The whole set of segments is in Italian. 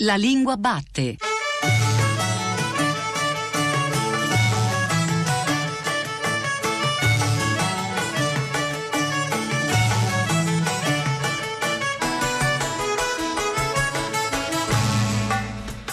La lingua batte.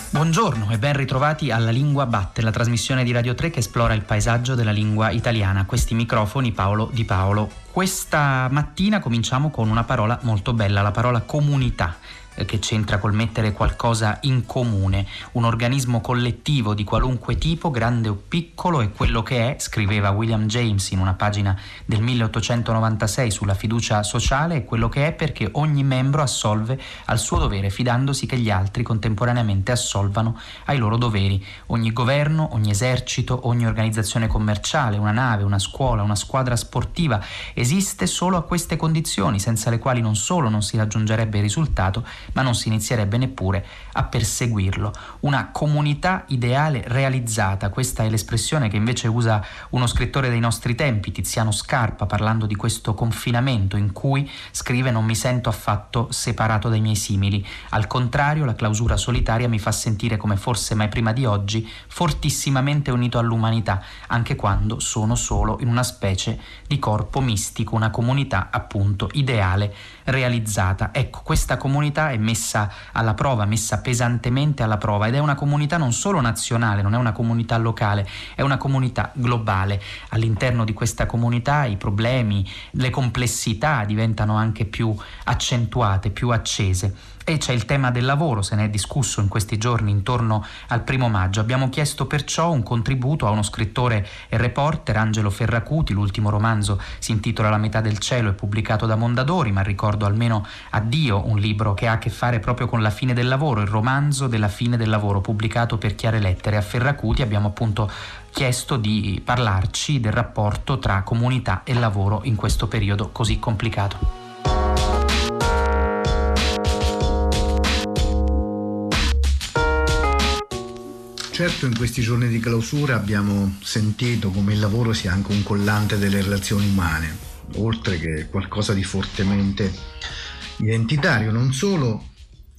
Buongiorno e ben ritrovati alla Lingua Batte, la trasmissione di Radio 3 che esplora il paesaggio della lingua italiana. Questi microfoni Paolo Di Paolo. Questa mattina cominciamo con una parola molto bella, la parola comunità che c'entra col mettere qualcosa in comune. Un organismo collettivo di qualunque tipo, grande o piccolo, è quello che è, scriveva William James in una pagina del 1896 sulla fiducia sociale, è quello che è perché ogni membro assolve al suo dovere, fidandosi che gli altri contemporaneamente assolvano ai loro doveri. Ogni governo, ogni esercito, ogni organizzazione commerciale, una nave, una scuola, una squadra sportiva esiste solo a queste condizioni, senza le quali non solo non si raggiungerebbe il risultato, ma non si inizierebbe neppure a perseguirlo. Una comunità ideale realizzata, questa è l'espressione che invece usa uno scrittore dei nostri tempi, Tiziano Scarpa, parlando di questo confinamento in cui scrive non mi sento affatto separato dai miei simili, al contrario la clausura solitaria mi fa sentire come forse mai prima di oggi fortissimamente unito all'umanità, anche quando sono solo in una specie di corpo mistico, una comunità appunto ideale realizzata. Ecco, questa comunità è messa alla prova, messa pesantemente alla prova ed è una comunità non solo nazionale, non è una comunità locale, è una comunità globale. All'interno di questa comunità i problemi, le complessità diventano anche più accentuate, più accese. E c'è il tema del lavoro, se ne è discusso in questi giorni intorno al primo maggio. Abbiamo chiesto perciò un contributo a uno scrittore e reporter, Angelo Ferracuti. L'ultimo romanzo si intitola La metà del cielo, è pubblicato da Mondadori, ma ricordo almeno Addio, un libro che ha a che fare proprio con la fine del lavoro, il romanzo della fine del lavoro, pubblicato per Chiare Lettere. A Ferracuti abbiamo appunto chiesto di parlarci del rapporto tra comunità e lavoro in questo periodo così complicato. Certo, in questi giorni di clausura abbiamo sentito come il lavoro sia anche un collante delle relazioni umane, oltre che qualcosa di fortemente identitario, non solo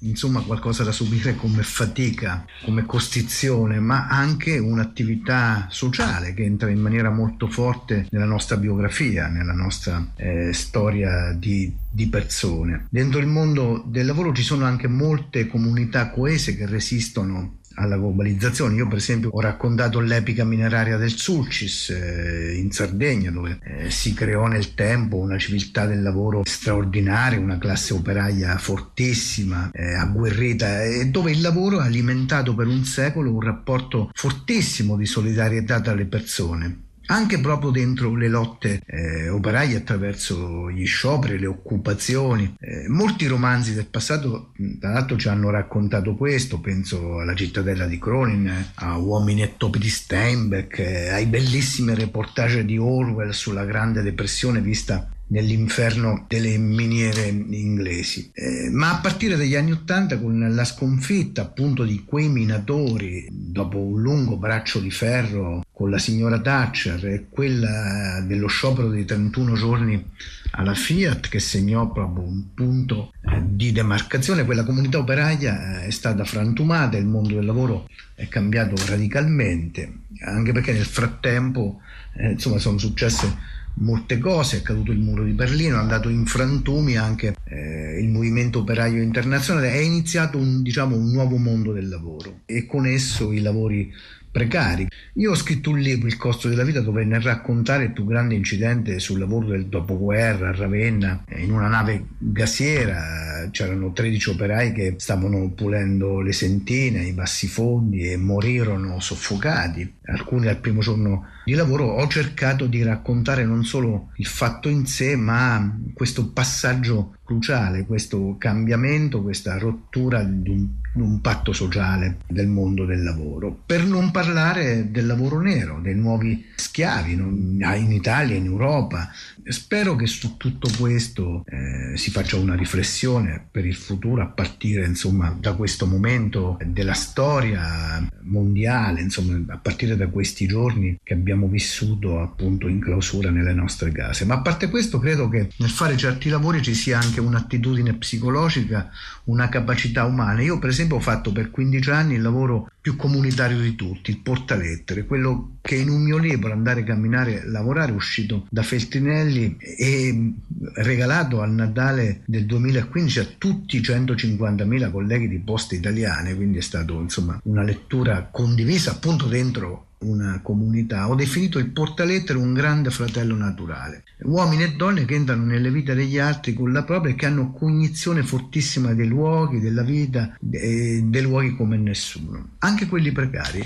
insomma qualcosa da subire come fatica, come costrizione, ma anche un'attività sociale che entra in maniera molto forte nella nostra biografia, nella nostra eh, storia di, di persone. Dentro il mondo del lavoro ci sono anche molte comunità coese che resistono alla globalizzazione. Io per esempio ho raccontato l'epica mineraria del Sulcis eh, in Sardegna dove eh, si creò nel tempo una civiltà del lavoro straordinaria, una classe operaia fortissima, eh, agguerrita e dove il lavoro ha alimentato per un secolo un rapporto fortissimo di solidarietà tra le persone anche proprio dentro le lotte eh, operaie attraverso gli scioperi, le occupazioni. Eh, molti romanzi del passato, tra l'altro, ci hanno raccontato questo, penso alla cittadella di Cronin, a Uomini e topi di Steinbeck, eh, ai bellissimi reportage di Orwell sulla Grande Depressione vista nell'inferno delle miniere inglesi. Eh, ma a partire dagli anni Ottanta, con la sconfitta appunto di quei minatori, dopo un lungo braccio di ferro con la signora Thatcher e quella dello sciopero di 31 giorni alla Fiat che segnò proprio un punto eh, di demarcazione, quella comunità operaia eh, è stata frantumata, il mondo del lavoro è cambiato radicalmente, anche perché nel frattempo eh, insomma sono successe molte cose, è caduto il muro di Berlino, è andato in frantumi anche eh, il movimento operaio internazionale, è iniziato un, diciamo, un nuovo mondo del lavoro e con esso i lavori precari. Io ho scritto un libro, Il costo della vita, dove nel raccontare il più grande incidente sul lavoro del dopoguerra a Ravenna, in una nave gasiera, c'erano 13 operai che stavano pulendo le sentine, i bassifondi e morirono soffocati, alcuni al primo giorno di lavoro. Ho cercato di raccontare non solo il fatto in sé, ma questo passaggio cruciale, questo cambiamento, questa rottura di un, un, patto sociale del mondo del lavoro. Per non parlare del lavoro nero, dei nuovi schiavi in Italia, in Europa. Spero che su tutto questo eh, si faccia una riflessione per il futuro a partire insomma, da questo momento della storia mondiale, insomma, a partire da questi giorni che abbiamo vissuto appunto in clausura nelle nostre case. Ma a parte questo credo che nel fare certi lavori ci sia anche un'attitudine psicologica, una capacità umana. Io per esempio ho fatto per 15 anni il lavoro più comunitario di tutti, il portalettere, quello che in un mio libro Andare a camminare, lavorare uscito da Feltrinelli e regalato al Natale del 2015 a tutti i 150.000 colleghi di Poste Italiane, quindi è stata insomma una lettura condivisa appunto dentro una comunità. Ho definito il portalettere un grande fratello naturale. Uomini e donne che entrano nelle vite degli altri con la propria e che hanno cognizione fortissima dei luoghi, della vita, dei luoghi come nessuno. Anche quelli precari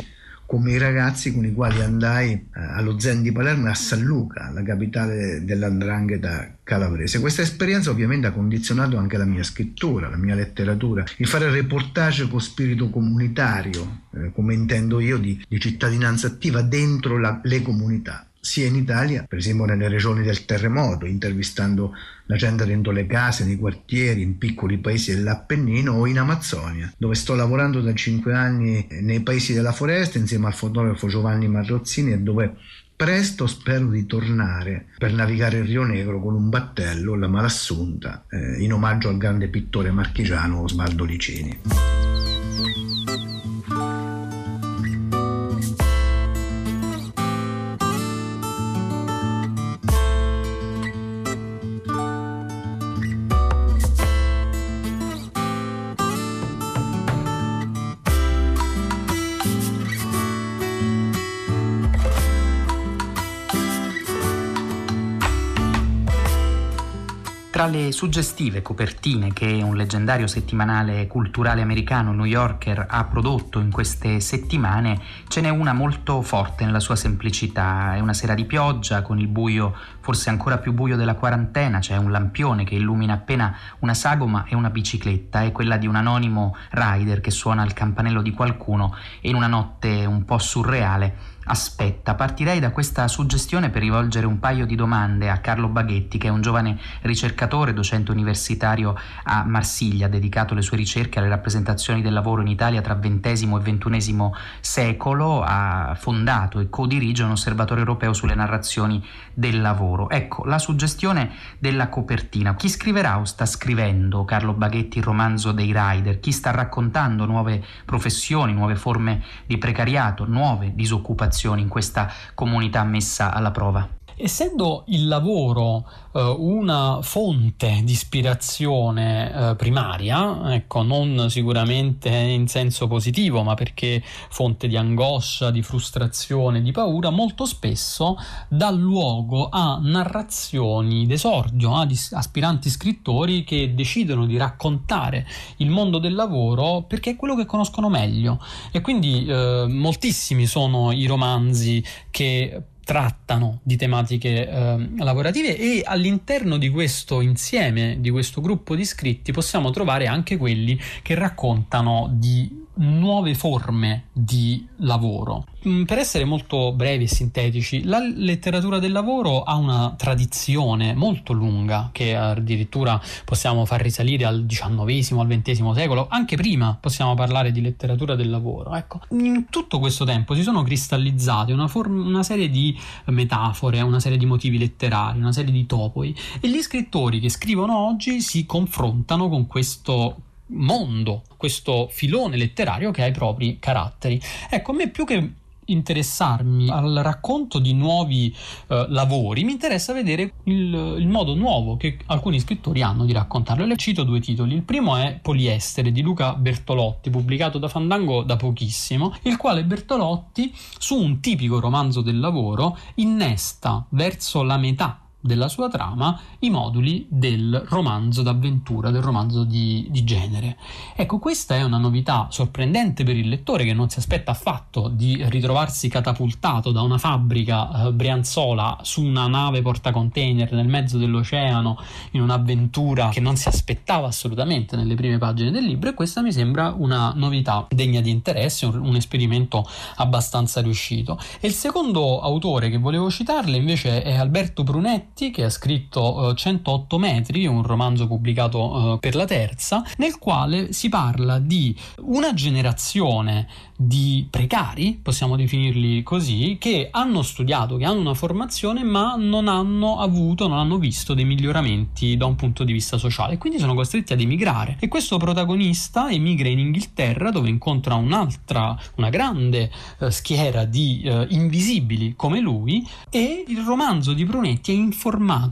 come i ragazzi con i quali andai eh, allo Zen di Palermo e a San Luca, la capitale dell'andrangheta calabrese. Questa esperienza ovviamente ha condizionato anche la mia scrittura, la mia letteratura, il fare reportage con spirito comunitario, eh, come intendo io, di, di cittadinanza attiva dentro la, le comunità sia in Italia, per esempio nelle regioni del terremoto, intervistando la gente dentro le case, nei quartieri, in piccoli paesi dell'Appennino o in Amazzonia, dove sto lavorando da cinque anni nei paesi della foresta insieme al fotografo Giovanni Marrozzini e dove presto spero di tornare per navigare il Rio Negro con un battello, la Malassunta, eh, in omaggio al grande pittore marchigiano Osvaldo Licini. Suggestive copertine che un leggendario settimanale culturale americano, New Yorker, ha prodotto in queste settimane, ce n'è una molto forte nella sua semplicità. È una sera di pioggia con il buio forse ancora più buio della quarantena, c'è un lampione che illumina appena una sagoma e una bicicletta, è quella di un anonimo rider che suona il campanello di qualcuno e in una notte un po' surreale aspetta. Partirei da questa suggestione per rivolgere un paio di domande a Carlo Baghetti, che è un giovane ricercatore, docente universitario a Marsiglia, ha dedicato le sue ricerche alle rappresentazioni del lavoro in Italia tra XX e XXI secolo, ha fondato e codirige un osservatorio europeo sulle narrazioni del lavoro. Ecco, la suggestione della copertina. Chi scriverà o sta scrivendo Carlo Baghetti il romanzo dei rider? Chi sta raccontando nuove professioni, nuove forme di precariato, nuove disoccupazioni? Situazioni in questa comunità messa alla prova? Essendo il lavoro eh, una fonte di ispirazione eh, primaria, ecco, non sicuramente in senso positivo, ma perché fonte di angoscia, di frustrazione, di paura, molto spesso dà luogo a narrazioni d'esordio, a aspiranti scrittori che decidono di raccontare il mondo del lavoro perché è quello che conoscono meglio. E quindi eh, moltissimi sono i romanzi che trattano di tematiche eh, lavorative e all'interno di questo insieme, di questo gruppo di scritti, possiamo trovare anche quelli che raccontano di nuove forme di lavoro. Mm, per essere molto brevi e sintetici, la letteratura del lavoro ha una tradizione molto lunga che addirittura possiamo far risalire al XIX, al XX secolo, anche prima possiamo parlare di letteratura del lavoro. Ecco, in tutto questo tempo si sono cristallizzate una, form- una serie di metafore, una serie di motivi letterari, una serie di topoi e gli scrittori che scrivono oggi si confrontano con questo mondo, questo filone letterario che ha i propri caratteri. Ecco, a me più che interessarmi al racconto di nuovi eh, lavori, mi interessa vedere il, il, modo nuovo che alcuni scrittori hanno di raccontarlo. Le cito due titoli. Il primo è Poliestere di Luca Bertolotti, pubblicato da Fandango da pochissimo, il quale Bertolotti, su un tipico romanzo del lavoro, innesta verso la metà della sua trama i moduli del romanzo d'avventura, del romanzo di, di, genere. Ecco, questa è una novità sorprendente per il lettore che non si aspetta affatto di ritrovarsi catapultato da una fabbrica eh, brianzola su una nave portacontainer nel mezzo dell'oceano in un'avventura che non si aspettava assolutamente nelle prime pagine del libro e questa mi sembra una novità degna di interesse, un, un esperimento abbastanza riuscito. E il secondo autore che volevo citarle invece è Alberto Brunetti Brunetti che ha scritto uh, 108 metri, un romanzo pubblicato uh, per la terza, nel quale si parla di una generazione di precari, possiamo definirli così, che hanno studiato, che hanno una formazione ma non hanno avuto, non hanno visto dei miglioramenti da un punto di vista sociale quindi sono costretti ad emigrare. E questo protagonista emigra in Inghilterra dove incontra un'altra, una grande eh, schiera di eh, invisibili come lui e il romanzo di Brunetti è informato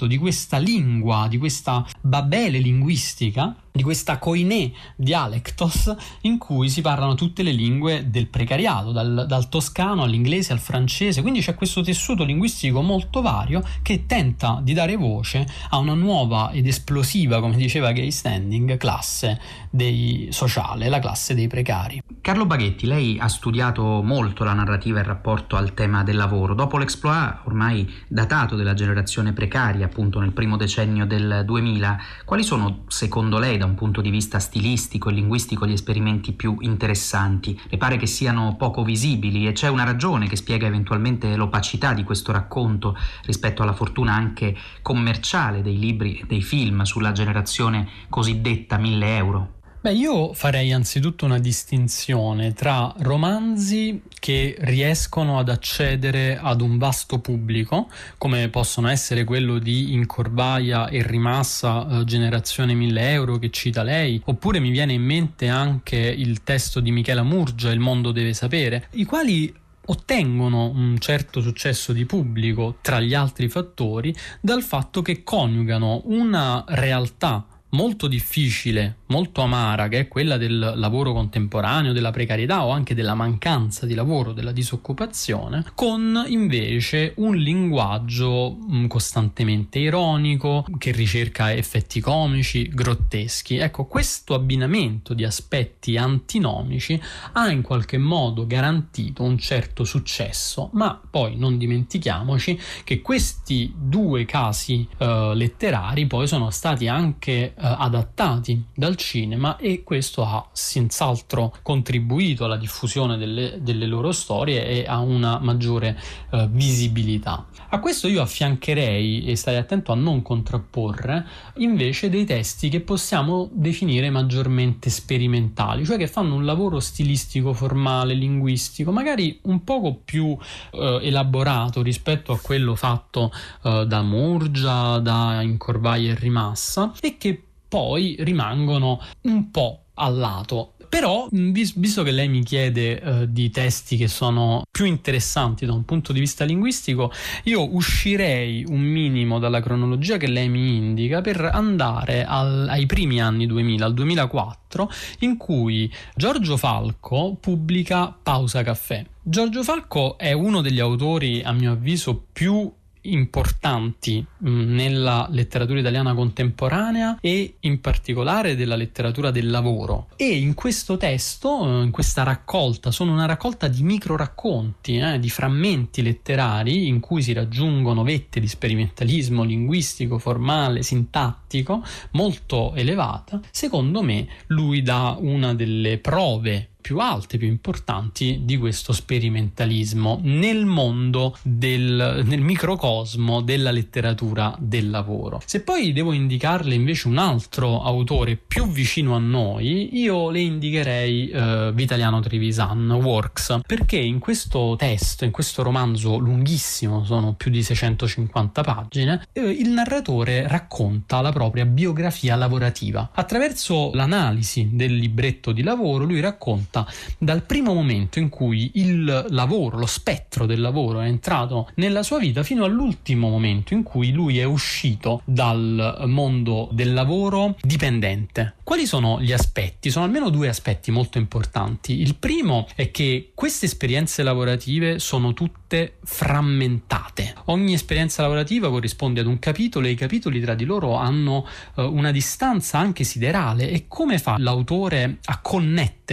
di questa lingua, di questa babele linguistica di questa koiné dialectos in cui si parlano tutte le lingue del precariato, dal, dal, toscano all'inglese al francese, quindi c'è questo tessuto linguistico molto vario che tenta di dare voce a una nuova ed esplosiva, come diceva Gay Standing, classe dei sociale, la classe dei precari. Carlo Baghetti, lei ha studiato molto la narrativa e il rapporto al tema del lavoro. Dopo l'exploit ormai datato della generazione precaria, appunto nel primo decennio del 2000, quali sono secondo lei da un punto di vista stilistico e linguistico gli esperimenti più interessanti? Le pare che siano poco visibili e c'è una ragione che spiega eventualmente l'opacità di questo racconto rispetto alla fortuna anche commerciale dei libri e dei film sulla generazione cosiddetta 1000 euro? Beh, io farei anzitutto una distinzione tra romanzi che riescono ad accedere ad un vasto pubblico, come possono essere quello di Incorbaia e Rimassa, eh, Generazione 1000 euro, che cita lei, oppure mi viene in mente anche il testo di Michela Murgia, Il mondo deve sapere, i quali ottengono un certo successo di pubblico tra gli altri fattori dal fatto che coniugano una realtà molto difficile, molto amara, che è quella del lavoro contemporaneo, della precarietà o anche della mancanza di lavoro, della disoccupazione, con invece un linguaggio mm, costantemente ironico, che ricerca effetti comici, grotteschi. Ecco, questo abbinamento di aspetti antinomici ha in qualche modo garantito un certo successo, ma poi non dimentichiamoci che questi due casi eh, letterari poi sono stati anche adattati dal cinema e questo ha senz'altro contribuito alla diffusione delle, delle loro storie e a una maggiore eh, visibilità. A questo io affiancherei, e stai attento a non contrapporre, invece dei testi che possiamo definire maggiormente sperimentali, cioè che fanno un lavoro stilistico, formale, linguistico, magari un poco più eh, elaborato rispetto a quello fatto eh, da Murgia, da Incorbai e Rimassa, e che poi rimangono un po' al lato. Però, visto che lei mi chiede uh, di testi che sono più interessanti da un punto di vista linguistico, io uscirei un minimo dalla cronologia che lei mi indica per andare al, ai primi anni 2000, al 2004, in cui Giorgio Falco pubblica Pausa Caffè. Giorgio Falco è uno degli autori, a mio avviso, più importanti mm, nella letteratura italiana contemporanea e in particolare della letteratura del lavoro. E in questo testo, eh, in questa raccolta, sono una raccolta di micro racconti, eh, di frammenti letterari in cui si raggiungono vette di sperimentalismo linguistico, formale, sintattico molto elevata. Secondo me lui dà una delle prove più alte, più importanti di questo sperimentalismo nel mondo del nel microcosmo della letteratura del lavoro. Se poi devo indicarle invece un altro autore più vicino a noi, io le indicherei uh, Vitaliano Trevisan, Works, perché in questo testo, in questo romanzo lunghissimo, sono più di 650 pagine, eh, il narratore racconta la propria biografia lavorativa. Attraverso l'analisi del libretto di lavoro, lui racconta porta dal primo momento in cui il lavoro, lo spettro del lavoro è entrato nella sua vita fino all'ultimo momento in cui lui è uscito dal mondo del lavoro dipendente. Quali sono gli aspetti? Sono almeno due aspetti molto importanti. Il primo è che queste esperienze lavorative sono tutte frammentate. Ogni esperienza lavorativa corrisponde ad un capitolo e i capitoli tra di loro hanno uh, una distanza anche siderale e come fa l'autore a connettere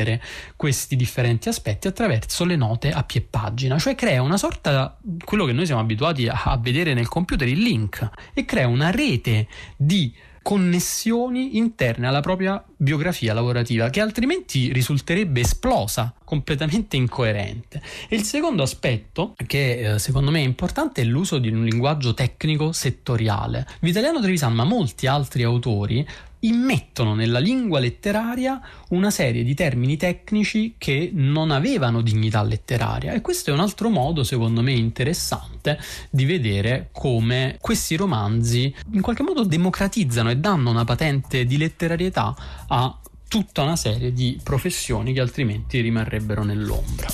questi differenti aspetti attraverso le note a pie pagina, cioè crea una sorta, quello che noi siamo abituati a, a vedere nel computer, il link, e crea una rete di connessioni interne alla propria biografia lavorativa che altrimenti risulterebbe esplosa, completamente incoerente. E il secondo aspetto, che eh, secondo me è importante, è l'uso di un linguaggio tecnico settoriale. Vitaliano Trevisan, ma molti altri autori immettono nella lingua letteraria una serie di termini tecnici che non avevano dignità letteraria e questo è un altro modo secondo me interessante di vedere come questi romanzi in qualche modo democratizzano e danno una patente di letterarietà a tutta una serie di professioni che altrimenti rimarrebbero nell'ombra.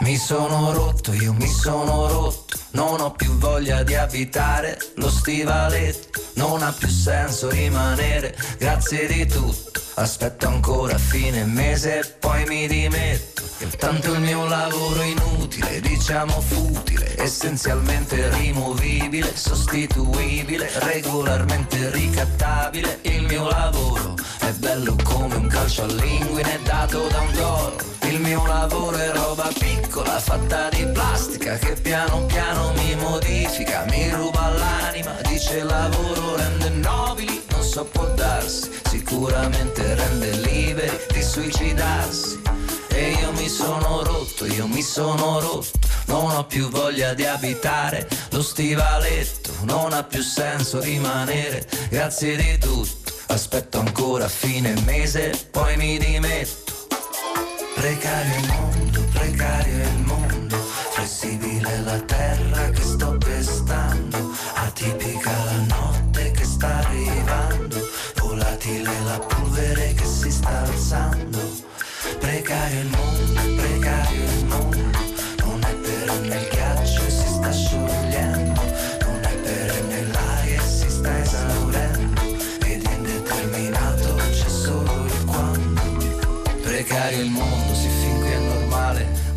Mi sono rotto, io mi sono rotto, non ho più voglia di abitare lo stivaletto, non ha più senso rimanere, grazie di tutto, aspetto ancora fine mese e poi mi dimetto, tanto il mio lavoro inutile, diciamo futile, essenzialmente rimovibile, sostituibile, regolarmente ricattabile, il mio lavoro è bello come un calcio all'inguine dato da un toro il mio lavoro è roba piccola, fatta di plastica, che piano piano mi modifica, mi ruba l'anima, dice lavoro rende nobili, non so può darsi, sicuramente rende liberi di suicidarsi. E io mi sono rotto, io mi sono rotto, non ho più voglia di abitare lo stivaletto, non ha più senso rimanere, grazie di tutto, aspetto ancora fine mese, poi mi dimetto. Precario il mondo, precario il mondo, flessibile la terra che sto pestando, atipica la notte che sta arrivando, volatile la polvere che si sta alzando. Precario il mondo,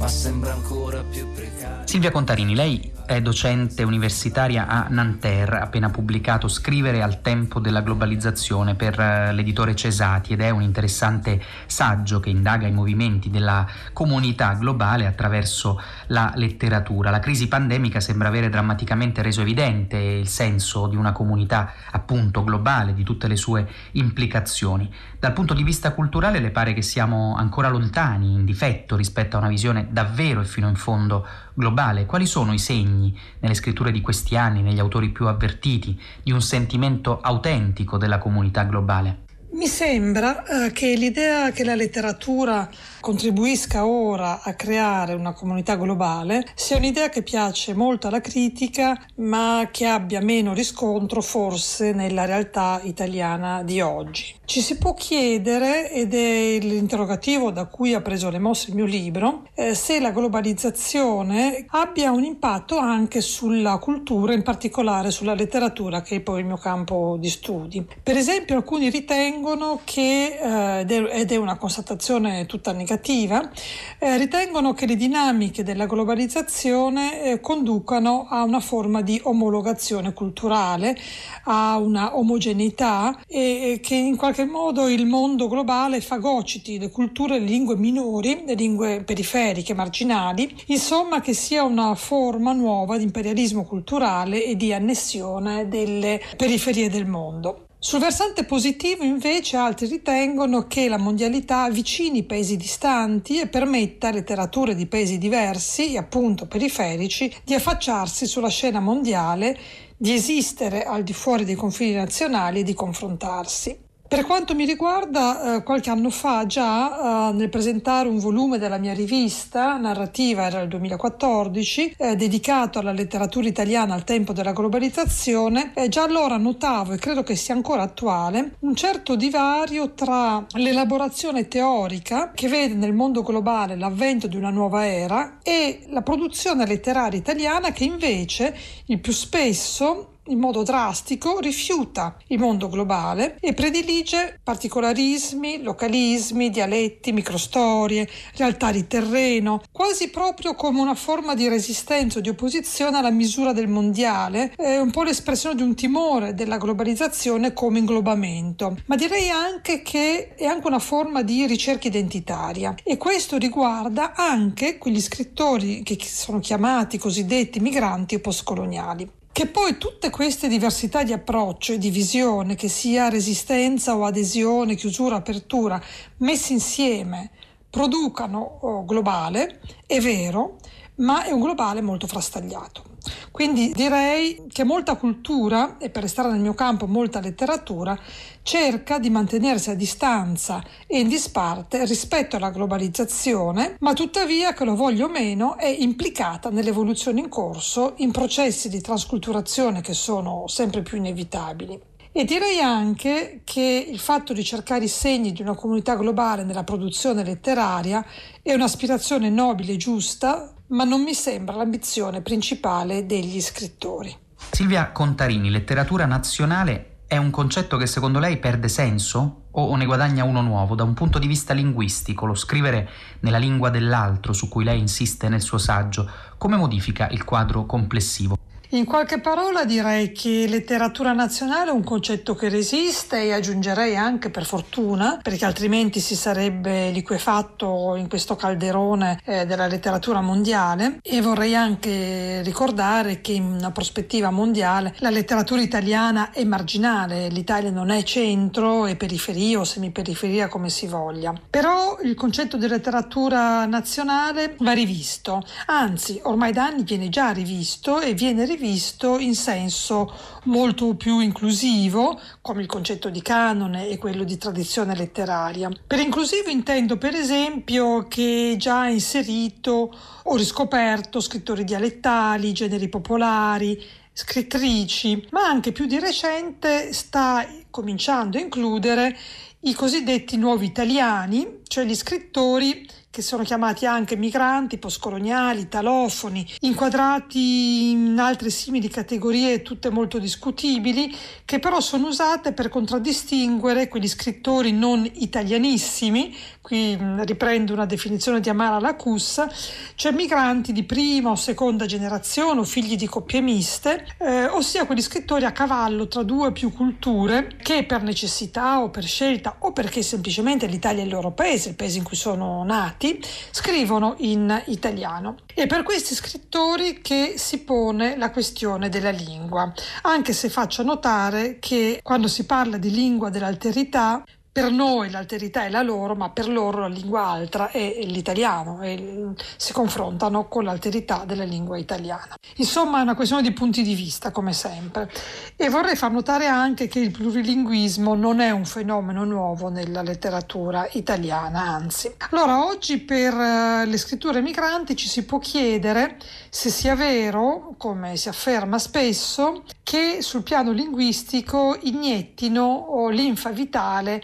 ma sembra ancora più precario. Silvia Contarini, lei è docente universitaria a Nanterre, ha appena pubblicato Scrivere al tempo della globalizzazione per eh, l'editore Cesati ed è un interessante saggio che indaga i movimenti della comunità globale attraverso la letteratura. La crisi pandemica sembra avere drammaticamente reso evidente il senso di una comunità appunto globale, di tutte le sue implicazioni. Dal punto di vista culturale le pare che siamo ancora lontani, in difetto rispetto a una visione davvero e fino in fondo globale? Quali sono i segni nelle scritture di questi anni, negli autori più avvertiti, di un sentimento autentico della comunità globale? Mi sembra eh, che l'idea che la letteratura contribuisca ora a creare una comunità globale sia un'idea che piace molto alla critica ma che abbia meno riscontro forse nella realtà italiana di oggi. Ci si può chiedere, ed è l'interrogativo da cui ha preso le mosse il mio libro, eh, se la globalizzazione abbia un impatto anche sulla cultura, in particolare sulla letteratura, che è poi il mio campo di studi. Per esempio, alcuni ritengono che, eh, ed è una constatazione tutta negativa, negativa, eh, ritengono che le dinamiche della globalizzazione eh, conducano a una forma di omologazione culturale, a una omogeneità e, e che in qualche modo il mondo globale fagociti le culture e le lingue minori, le lingue periferiche, marginali, insomma che sia una forma nuova di imperialismo culturale e di annessione delle periferie del mondo. Sul versante positivo invece altri ritengono che la mondialità avvicini paesi distanti e permetta a letterature di paesi diversi, appunto periferici, di affacciarsi sulla scena mondiale, di esistere al di fuori dei confini nazionali e di confrontarsi. Per quanto mi riguarda, eh, qualche anno fa già, eh, nel presentare un volume della mia rivista narrativa, era il 2014, eh, dedicato alla letteratura italiana al tempo della globalizzazione, eh, già allora notavo, e credo che sia ancora attuale, un certo divario tra l'elaborazione teorica, che vede nel mondo globale l'avvento di una nuova era, e la produzione letteraria italiana, che invece il più spesso in modo drastico rifiuta il mondo globale e predilige particolarismi, localismi, dialetti, microstorie, realtà di terreno, quasi proprio come una forma di resistenza o di opposizione alla misura del mondiale, è un po' l'espressione di un timore della globalizzazione come inglobamento, ma direi anche che è anche una forma di ricerca identitaria e questo riguarda anche quegli scrittori che sono chiamati cosiddetti migranti o postcoloniali. Che poi tutte queste diversità di approccio e di visione, che sia resistenza o adesione, chiusura, apertura, messi insieme, producano oh, globale, è vero, ma è un globale molto frastagliato. Quindi direi che molta cultura, e per restare nel mio campo molta letteratura, cerca di mantenersi a distanza e in disparte rispetto alla globalizzazione, ma tuttavia, che lo voglio o meno, è implicata nell'evoluzione in corso, in processi di trasculturazione che sono sempre più inevitabili. E direi anche che il fatto di cercare i segni di una comunità globale nella produzione letteraria è un'aspirazione nobile e giusta, ma non mi sembra l'ambizione principale degli scrittori. Silvia Contarini, letteratura nazionale è un concetto che secondo lei perde senso o ne guadagna uno nuovo da un punto di vista linguistico? Lo scrivere nella lingua dell'altro su cui lei insiste nel suo saggio, come modifica il quadro complessivo? In qualche parola direi che letteratura nazionale è un concetto che resiste e aggiungerei anche per fortuna, perché altrimenti si sarebbe liquefatto in questo calderone eh, della letteratura mondiale e vorrei anche ricordare che in una prospettiva mondiale la letteratura italiana è marginale, l'Italia non è centro e periferia o semiperiferia come si voglia. Però il concetto di letteratura nazionale va rivisto, anzi ormai da anni viene già rivisto e viene rivisto visto in senso molto più inclusivo, come il concetto di canone e quello di tradizione letteraria. Per inclusivo intendo per esempio che già inserito o riscoperto scrittori dialettali, generi popolari, scrittrici, ma anche più di recente sta cominciando a includere i cosiddetti nuovi italiani, cioè gli scrittori che sono chiamati anche migranti, postcoloniali, italofoni, inquadrati in altre simili categorie tutte molto discutibili, che però sono usate per contraddistinguere quegli scrittori non italianissimi, qui riprendo una definizione di Amara Lacussa, cioè migranti di prima o seconda generazione o figli di coppie miste, eh, ossia quegli scrittori a cavallo tra due o più culture che per necessità o per scelta o perché semplicemente l'Italia è il loro paese, il paese in cui sono nati, scritti scrivono in italiano. È per questi scrittori che si pone la questione della lingua, anche se faccio notare che quando si parla di lingua dell'alterità per noi l'alterità è la loro, ma per loro la lingua altra è l'italiano e si confrontano con l'alterità della lingua italiana. Insomma è una questione di punti di vista, come sempre. E vorrei far notare anche che il plurilinguismo non è un fenomeno nuovo nella letteratura italiana, anzi. Allora, oggi per eh, le scritture migranti ci si può chiedere se sia vero, come si afferma spesso, che sul piano linguistico iniettino linfa vitale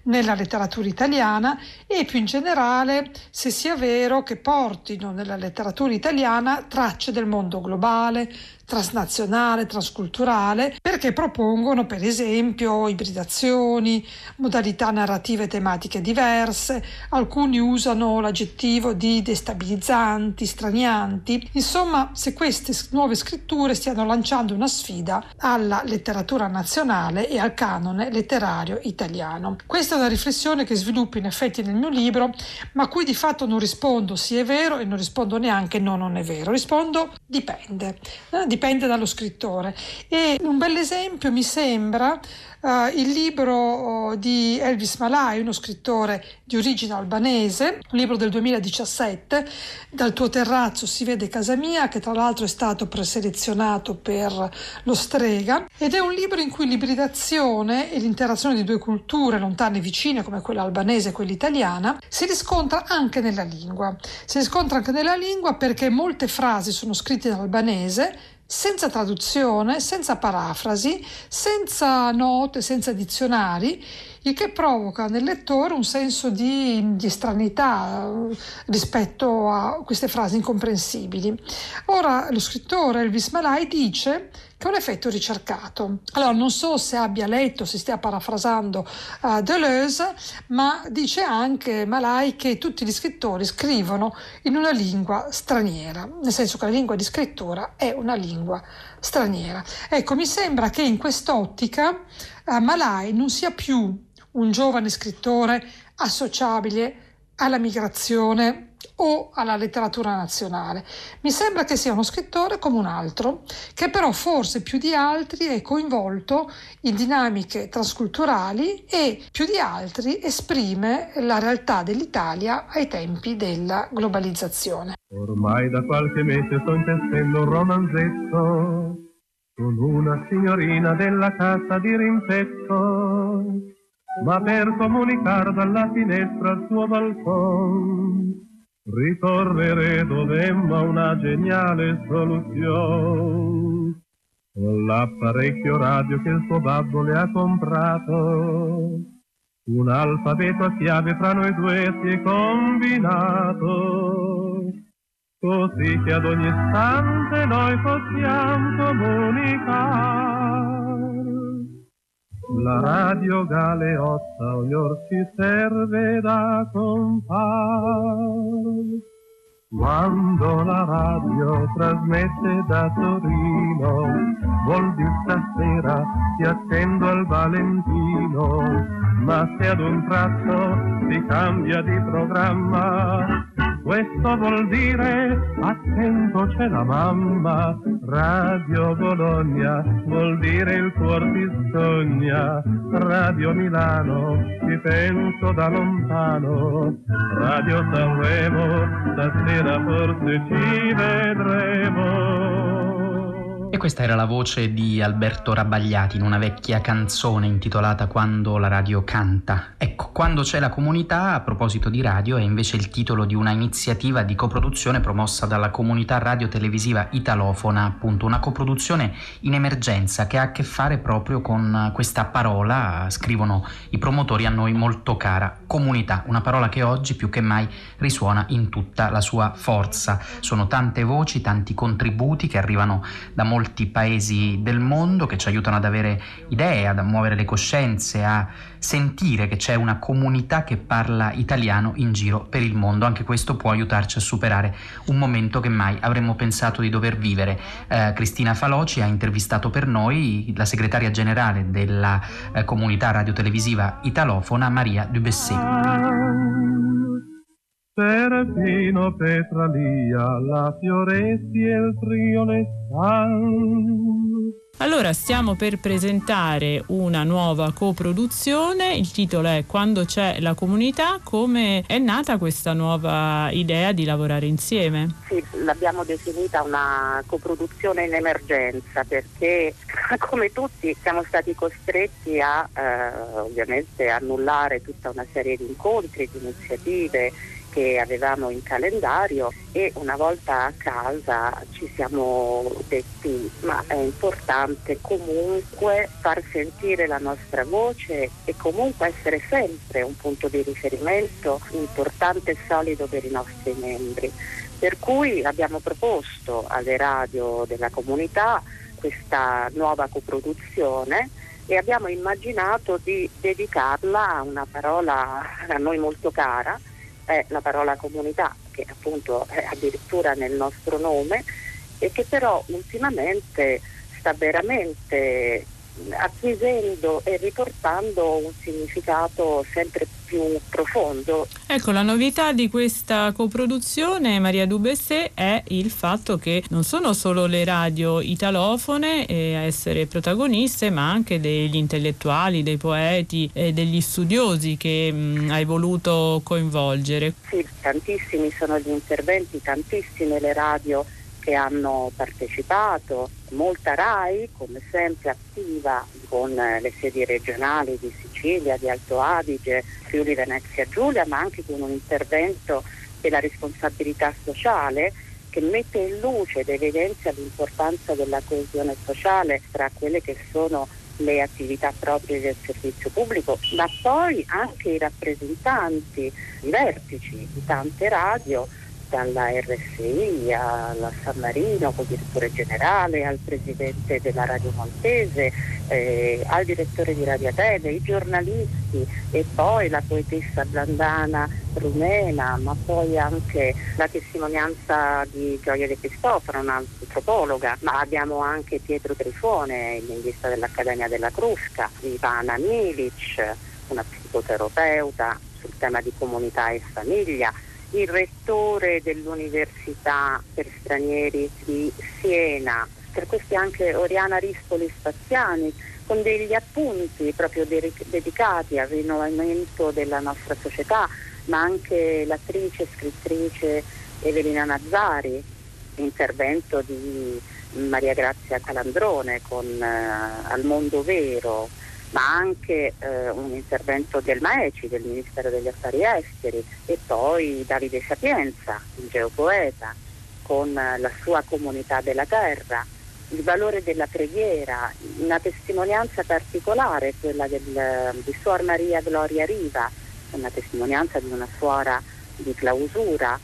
nella letteratura italiana e più in generale se sia vero che portino nella letteratura italiana tracce del mondo globale, transnazionale, transculturale, perché propongono per esempio ibridazioni, modalità narrative e tematiche diverse, alcuni usano l'aggettivo di destabilizzanti, stranianti, insomma se queste nuove scritture stiano lanciando una sfida alla letteratura nazionale e al canone letterario italiano. Questa è una riflessione che sviluppo in effetti nel mio libro, ma a cui di fatto non rispondo sì è vero e non rispondo neanche no non è vero, rispondo dipende. Eh, dipende dallo scrittore. E un bel esempio mi sembra uh, il libro oh, di Elvis Malai, uno scrittore di origine albanese, un libro del 2017, Dal tuo terrazzo si vede casa mia, che tra l'altro è stato preselezionato per lo Strega, ed è un libro in cui l'ibridazione e l'interazione di due culture lontane vicine, come quella albanese e quella italiana, si riscontra anche nella lingua. Si riscontra anche nella lingua perché molte frasi sono scritte in albanese, senza traduzione, senza parafrasi, senza note, senza dizionari, il che provoca nel lettore un senso di, di stranità eh, rispetto a queste frasi incomprensibili. Ora lo scrittore Elvis Malai dice che è un effetto ricercato. Allora, non so se abbia letto, se stia parafrasando uh, Deleuze, ma dice anche Malai che tutti gli scrittori scrivono in una lingua straniera, nel senso che la lingua di scrittura è una lingua straniera. Ecco, mi sembra che in quest'ottica uh, Malai non sia più un giovane scrittore associabile alla migrazione o alla letteratura nazionale. Mi sembra che sia uno scrittore come un altro, che però forse più di altri è coinvolto in dinamiche trasculturali e più di altri esprime la realtà dell'Italia ai tempi della globalizzazione. Ormai da qualche mese sto intestendo un romanzetto con una signorina della casa di rimpetto, ma per comunicare dalla finestra al suo balcone ricorrere dovemmo una geniale soluzione. L'apparecchio radio che il suo babbo le ha comprato, un alfabeto a chiave fra noi due si è combinato, così che ad ogni istante noi possiamo comunicare. La radio galeotta ognor ci serve da compar. Quando la radio trasmette da Torino, vuol dire stasera ti attendo al Valentino, ma se ad un tratto si cambia di programma, questo vuol dire attento c'è la mamma, Radio Bologna vuol dire il cuor ti sogna, Radio Milano ci penso da lontano, Radio Sanremo stasera forse ci vedremo. E questa era la voce di Alberto Rabagliati in una vecchia canzone intitolata Quando la radio canta. Ecco, quando c'è la comunità, a proposito di radio, è invece il titolo di una iniziativa di coproduzione promossa dalla comunità radio-televisiva italofona, appunto una coproduzione in emergenza che ha a che fare proprio con questa parola, scrivono i promotori a noi molto cara, comunità, una parola che oggi più che mai risuona in tutta la sua forza. Sono tante voci, tanti contributi che arrivano da molti molti paesi del mondo che ci aiutano ad avere idee, ad muovere le coscienze, a sentire che c'è una comunità che parla italiano in giro per il mondo. Anche questo può aiutarci a superare un momento che mai avremmo pensato di dover vivere. Eh, Cristina Faloci ha intervistato per noi la segretaria generale della eh, comunità radiotelevisiva italofona Maria Dubessé. Serafino Petralia, la Fioretti e il Friole allora, stiamo per presentare una nuova coproduzione, il titolo è Quando c'è la comunità, come è nata questa nuova idea di lavorare insieme? Sì, l'abbiamo definita una coproduzione in emergenza perché come tutti siamo stati costretti a eh, ovviamente annullare tutta una serie di incontri, di iniziative che avevamo in calendario e una volta a casa ci siamo detti ma è importante comunque far sentire la nostra voce e comunque essere sempre un punto di riferimento importante e solido per i nostri membri. Per cui abbiamo proposto alle radio della comunità questa nuova coproduzione e abbiamo immaginato di dedicarla a una parola a noi molto cara, è la parola comunità, che appunto è addirittura nel nostro nome e che però ultimamente sta veramente acquisendo e riportando un significato sempre più profondo. Ecco, la novità di questa coproduzione, Maria Dubessé, è il fatto che non sono solo le radio italofone eh, a essere protagoniste, ma anche degli intellettuali, dei poeti e degli studiosi che mh, hai voluto coinvolgere. Sì, tantissimi sono gli interventi, tantissime le radio che hanno partecipato, molta RAI come sempre attiva con le sedi regionali di Sicilia, di Alto Adige, Friuli Venezia Giulia, ma anche con un intervento della responsabilità sociale che mette in luce ed evidenzia l'importanza della coesione sociale tra quelle che sono le attività proprie del servizio pubblico, ma poi anche i rappresentanti, i vertici di tante radio dalla RSI alla San Marino, col direttore generale, al presidente della Radio Montese, eh, al direttore di Radio Atene, i giornalisti e poi la poetessa blandana rumena, ma poi anche la testimonianza di Gioia De Cristoforo, un'antropologa, ma abbiamo anche Pietro Trifone, il linguista dell'Accademia della Crusca, Ivana Milic, una psicoterapeuta, sul tema di comunità e famiglia, il rettore dell'Università per stranieri di Siena, per questi anche Oriana Rispoli Spaziani, con degli appunti proprio de- dedicati al rinnovamento della nostra società, ma anche l'attrice e scrittrice Evelina Nazzari, intervento di Maria Grazia Calandrone con eh, Al Mondo Vero, ma anche eh, un intervento del Maeci, del Ministero degli Affari Esteri, e poi Davide Sapienza, il geopoeta, con eh, la sua comunità della terra, il valore della preghiera, una testimonianza particolare, quella del, di Suor Maria Gloria Riva, una testimonianza di una suora di clausura.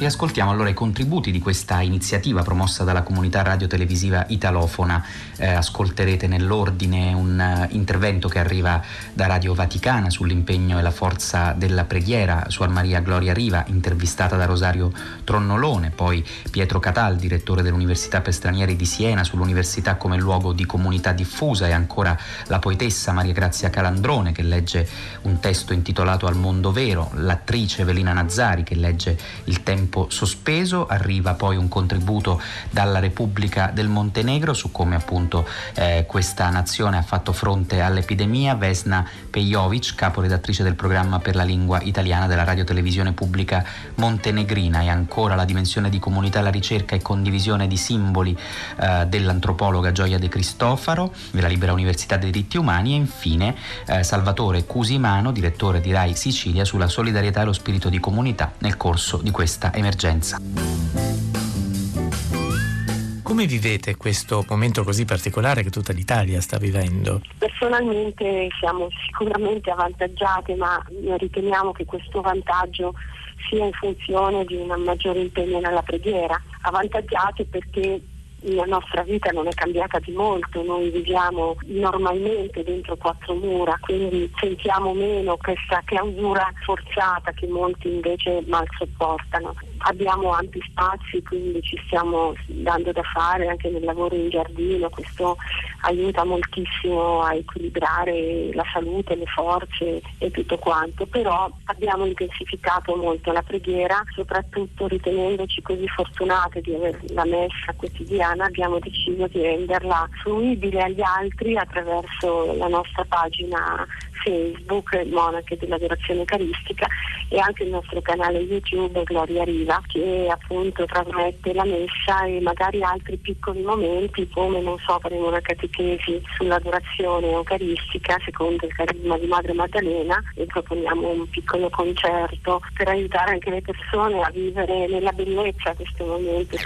E ascoltiamo allora i contributi di questa iniziativa promossa dalla comunità radiotelevisiva italofona. Eh, ascolterete nell'ordine un uh, intervento che arriva da Radio Vaticana sull'impegno e la forza della preghiera, Suor Maria Gloria Riva, intervistata da Rosario Tronnolone, poi Pietro Catal, direttore dell'Università per stranieri di Siena, sull'università come luogo di comunità diffusa e ancora la poetessa Maria Grazia Calandrone che legge un testo intitolato Al mondo vero, l'attrice Evelina Nazzari che legge il tempo sospeso, arriva poi un contributo dalla Repubblica del Montenegro su come appunto eh, questa nazione ha fatto fronte all'epidemia, Vesna Pejovic, caporedattrice del programma per la lingua italiana della radio televisione pubblica montenegrina. E ancora la dimensione di comunità, la ricerca e condivisione di simboli eh, dell'antropologa Gioia De Cristofaro della Libera Università dei Diritti Umani. E infine eh, Salvatore Cusimano, direttore di RAI Sicilia sulla solidarietà e lo spirito di comunità nel corso di questa emergenza. Come vivete questo momento così particolare che tutta l'Italia sta vivendo? Personalmente siamo sicuramente avvantaggiate, ma riteniamo che questo vantaggio sia in funzione di un maggiore impegno nella preghiera. Avvantaggiate perché la nostra vita non è cambiata di molto, noi viviamo normalmente dentro quattro mura, quindi sentiamo meno questa clausura forzata che molti invece mal sopportano. Abbiamo ampi spazi, quindi ci stiamo dando da fare anche nel lavoro in giardino, questo aiuta moltissimo a equilibrare la salute, le forze e tutto quanto, però abbiamo intensificato molto la preghiera, soprattutto ritenendoci così fortunate di avere la messa quotidiana, abbiamo deciso di renderla fruibile agli altri attraverso la nostra pagina Facebook, Monache dell'Adorazione Eucaristica e anche il nostro canale YouTube Gloria Riva che appunto trasmette la messa e magari altri piccoli momenti come non so faremo una catechesi sull'adorazione eucaristica secondo il carisma di Madre Maddalena e proponiamo un piccolo concerto per aiutare anche le persone a vivere nella bellezza questo momento.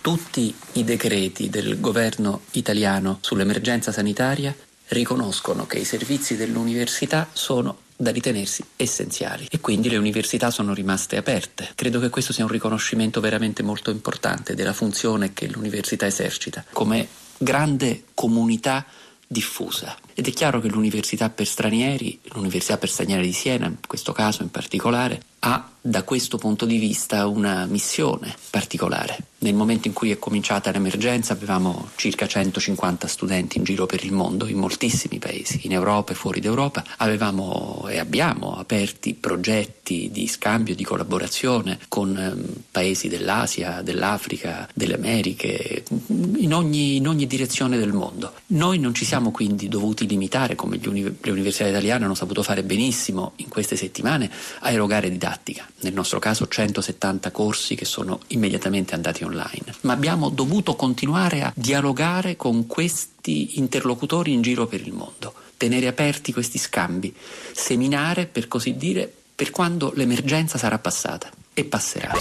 Tutti i decreti del governo italiano sull'emergenza sanitaria riconoscono che i servizi dell'università sono da ritenersi essenziali e quindi le università sono rimaste aperte. Credo che questo sia un riconoscimento veramente molto importante della funzione che l'università esercita come grande comunità diffusa. Ed è chiaro che l'università per stranieri, l'università per stranieri di Siena in questo caso in particolare, ha da questo punto di vista una missione particolare. Nel momento in cui è cominciata l'emergenza avevamo circa 150 studenti in giro per il mondo, in moltissimi paesi, in Europa e fuori d'Europa. Avevamo e abbiamo aperti progetti di scambio, di collaborazione con eh, paesi dell'Asia, dell'Africa, delle Americhe, in ogni, in ogni, direzione del mondo. Noi non ci siamo quindi dovuti limitare, come uni- le università italiane hanno saputo fare benissimo in queste settimane, a erogare didattica nel nostro caso 170 corsi che sono immediatamente andati online, ma abbiamo dovuto continuare a dialogare con questi interlocutori in giro per il mondo, tenere aperti questi scambi, seminare per così dire per quando l'emergenza sarà passata e passerà.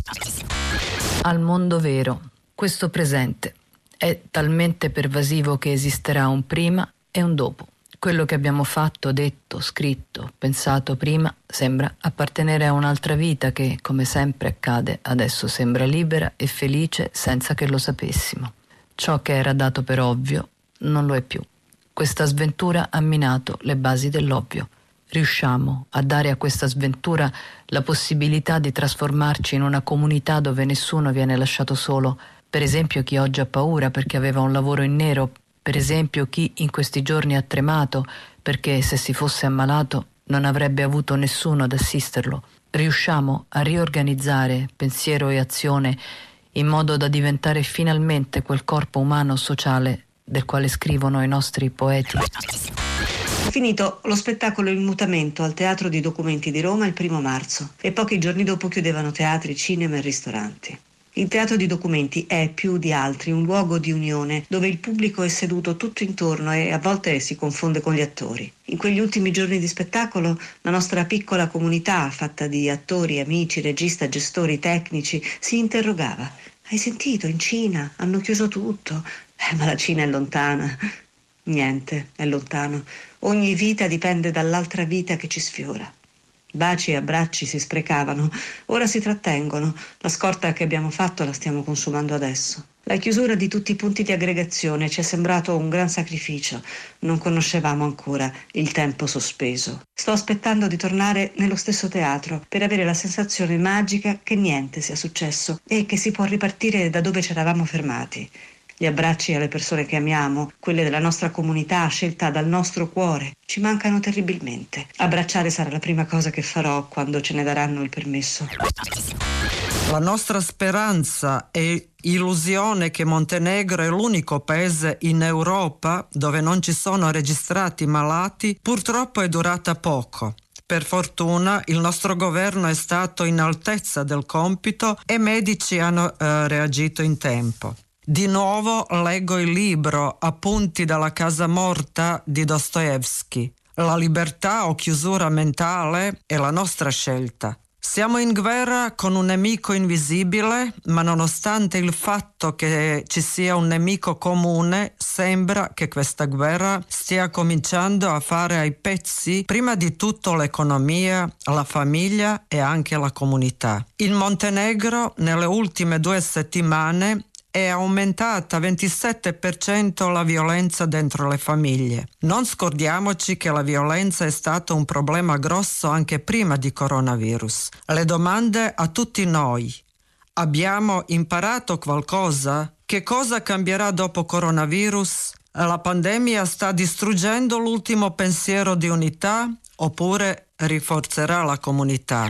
Al mondo vero, questo presente è talmente pervasivo che esisterà un prima e un dopo. Quello che abbiamo fatto, detto, scritto, pensato prima sembra appartenere a un'altra vita che, come sempre accade, adesso sembra libera e felice senza che lo sapessimo. Ciò che era dato per ovvio non lo è più. Questa sventura ha minato le basi dell'ovvio. Riusciamo a dare a questa sventura la possibilità di trasformarci in una comunità dove nessuno viene lasciato solo, per esempio chi oggi ha paura perché aveva un lavoro in nero per esempio chi in questi giorni ha tremato perché se si fosse ammalato non avrebbe avuto nessuno ad assisterlo. Riusciamo a riorganizzare pensiero e azione in modo da diventare finalmente quel corpo umano sociale del quale scrivono i nostri poeti. Finito lo spettacolo in mutamento al Teatro di Documenti di Roma il primo marzo e pochi giorni dopo chiudevano teatri, cinema e ristoranti. Il teatro di documenti è, più di altri, un luogo di unione dove il pubblico è seduto tutto intorno e a volte si confonde con gli attori. In quegli ultimi giorni di spettacolo la nostra piccola comunità, fatta di attori, amici, regista, gestori, tecnici, si interrogava. Hai sentito? In Cina hanno chiuso tutto. Eh, ma la Cina è lontana. Niente, è lontano. Ogni vita dipende dall'altra vita che ci sfiora. Baci e abbracci si sprecavano, ora si trattengono. La scorta che abbiamo fatto la stiamo consumando adesso. La chiusura di tutti i punti di aggregazione ci è sembrato un gran sacrificio. Non conoscevamo ancora il tempo sospeso. Sto aspettando di tornare nello stesso teatro per avere la sensazione magica che niente sia successo e che si può ripartire da dove ci eravamo fermati gli abbracci alle persone che amiamo, quelle della nostra comunità scelta dal nostro cuore, ci mancano terribilmente. Abbracciare sarà la prima cosa che farò quando ce ne daranno il permesso. La nostra speranza e illusione che Montenegro è l'unico paese in Europa dove non ci sono registrati malati purtroppo è durata poco. Per fortuna il nostro governo è stato in altezza del compito e medici hanno eh, reagito in tempo. Di nuovo leggo il libro Appunti dalla casa morta di Dostoevsky. La libertà o chiusura mentale è la nostra scelta. Siamo in guerra con un nemico invisibile, ma nonostante il fatto che ci sia un nemico comune, sembra che questa guerra stia cominciando a fare ai pezzi prima di tutto l'economia, la famiglia e anche la comunità. In Montenegro, nelle ultime due settimane, è aumentata 27% la violenza dentro le famiglie. Non scordiamoci che la violenza è stato un problema grosso anche prima di coronavirus. Le domande a tutti noi. Abbiamo imparato qualcosa? Che cosa cambierà dopo coronavirus? La pandemia sta distruggendo l'ultimo pensiero di unità oppure rinforzerà la comunità?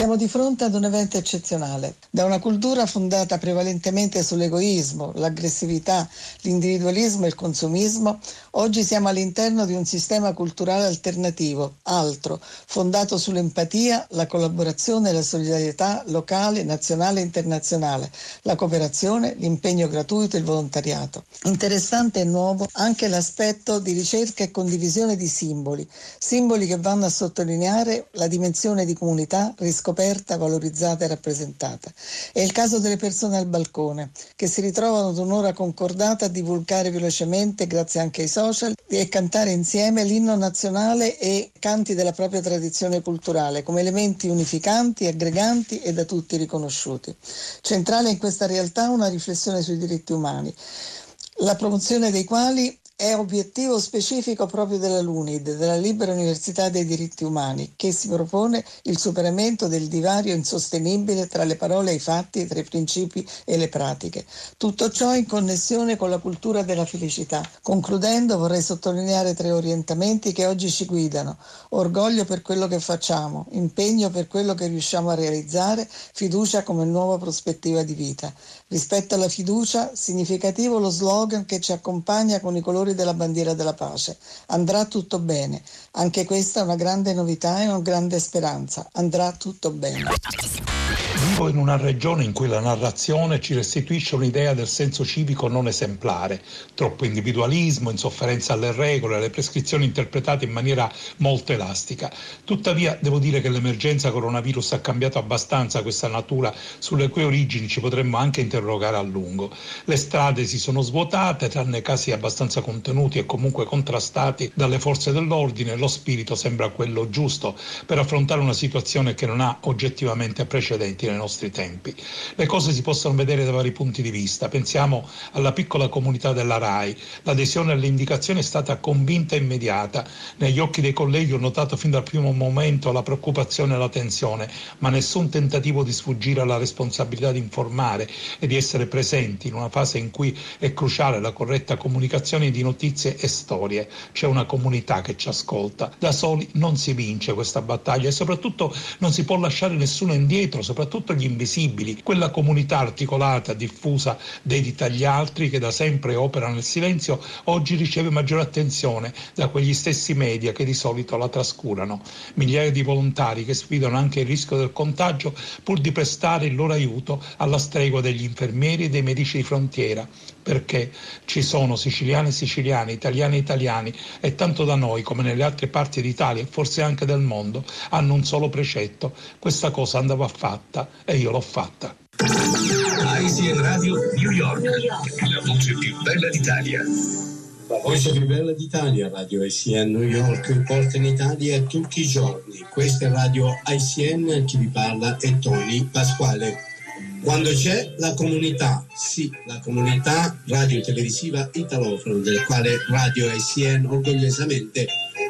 Siamo di fronte ad un evento eccezionale. Da una cultura fondata prevalentemente sull'egoismo, l'aggressività, l'individualismo e il consumismo, oggi siamo all'interno di un sistema culturale alternativo, altro, fondato sull'empatia, la collaborazione e la solidarietà locale, nazionale e internazionale, la cooperazione, l'impegno gratuito e il volontariato. Interessante e nuovo anche l'aspetto di ricerca e condivisione di simboli, simboli che vanno a sottolineare la dimensione di comunità riscoperta scoperta, valorizzata e rappresentata. È il caso delle persone al balcone, che si ritrovano ad un'ora concordata a divulgare velocemente, grazie anche ai social, e cantare insieme l'inno nazionale e canti della propria tradizione culturale, come elementi unificanti, aggreganti e da tutti riconosciuti. Centrale in questa realtà una riflessione sui diritti umani la promozione dei quali è obiettivo specifico proprio della LUNID, della Libera Università dei Diritti Umani, che si propone il superamento del divario insostenibile tra le parole e i fatti, tra i principi e le pratiche. Tutto ciò in connessione con la cultura della felicità. Concludendo vorrei sottolineare tre orientamenti che oggi ci guidano. Orgoglio per quello che facciamo, impegno per quello che riusciamo a realizzare, fiducia come nuova prospettiva di vita. Rispetto alla fiducia, significativo lo slogan che ci accompagna con i colori della bandiera della pace. Andrà tutto bene. Anche questa è una grande novità e una grande speranza. Andrà tutto bene. Vivo in una regione in cui la narrazione ci restituisce un'idea del senso civico non esemplare, troppo individualismo, insofferenza alle regole, alle prescrizioni interpretate in maniera molto elastica. Tuttavia devo dire che l'emergenza coronavirus ha cambiato abbastanza questa natura sulle cui origini ci potremmo anche interrogare a lungo. Le strade si sono svuotate, tranne casi abbastanza contenuti e comunque contrastati dalle forze dell'ordine, lo spirito sembra quello giusto per affrontare una situazione che non ha oggettivamente precedenti nei nostri tempi. Le cose si possono vedere da vari punti di vista. Pensiamo alla piccola comunità della RAI. L'adesione alle indicazioni è stata convinta e immediata. Negli occhi dei colleghi ho notato fin dal primo momento la preoccupazione e la tensione, ma nessun tentativo di sfuggire alla responsabilità di informare e di essere presenti in una fase in cui è cruciale la corretta comunicazione di notizie e storie. C'è una comunità che ci ascolta. Da soli non si vince questa battaglia e soprattutto non si può lasciare nessuno indietro, soprattutto gli invisibili, quella comunità articolata, diffusa, dedita agli altri che da sempre opera nel silenzio, oggi riceve maggiore attenzione da quegli stessi media che di solito la trascurano. Migliaia di volontari che sfidano anche il rischio del contagio pur di prestare il loro aiuto alla stregua degli infermieri e dei medici di frontiera, perché ci sono siciliani e siciliani, italiani e italiani e tanto da noi come nelle altre parti d'Italia e forse anche del mondo hanno un solo precetto, questa cosa andava fatta e io l'ho fatta. ICN Radio New York, la voce più bella d'Italia. La voce più bella d'Italia, Radio ICN New York, porta in Italia tutti i giorni. Questa è Radio ICN, chi vi parla è Tony Pasquale. Quando c'è la comunità, sì, la comunità radio-televisiva italofona, del quale Radio ICN orgogliosamente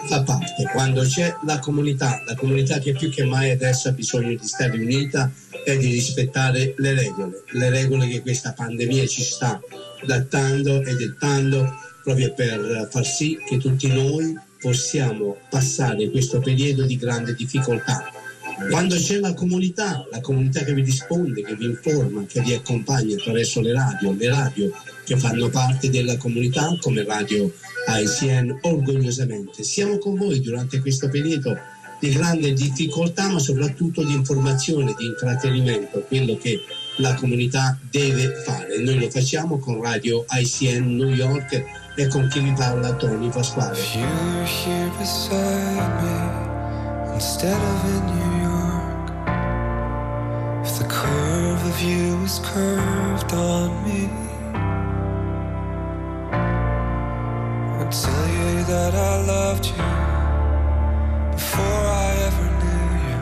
fa parte. Quando c'è la comunità, la comunità che più che mai adesso ha bisogno di stare unita e di rispettare le regole, le regole che questa pandemia ci sta adattando e dettando proprio per far sì che tutti noi possiamo passare questo periodo di grande difficoltà quando c'è la comunità, la comunità che vi risponde, che vi informa, che vi accompagna attraverso le radio, le radio che fanno parte della comunità come Radio ICN orgogliosamente. Siamo con voi durante questo periodo di grande difficoltà, ma soprattutto di informazione, di intrattenimento, quello che la comunità deve fare. Noi lo facciamo con Radio ICN New York e con chi vi parla Tony Pasquale. instead of of you is curved on me, I'd tell you that I loved you before I ever knew you.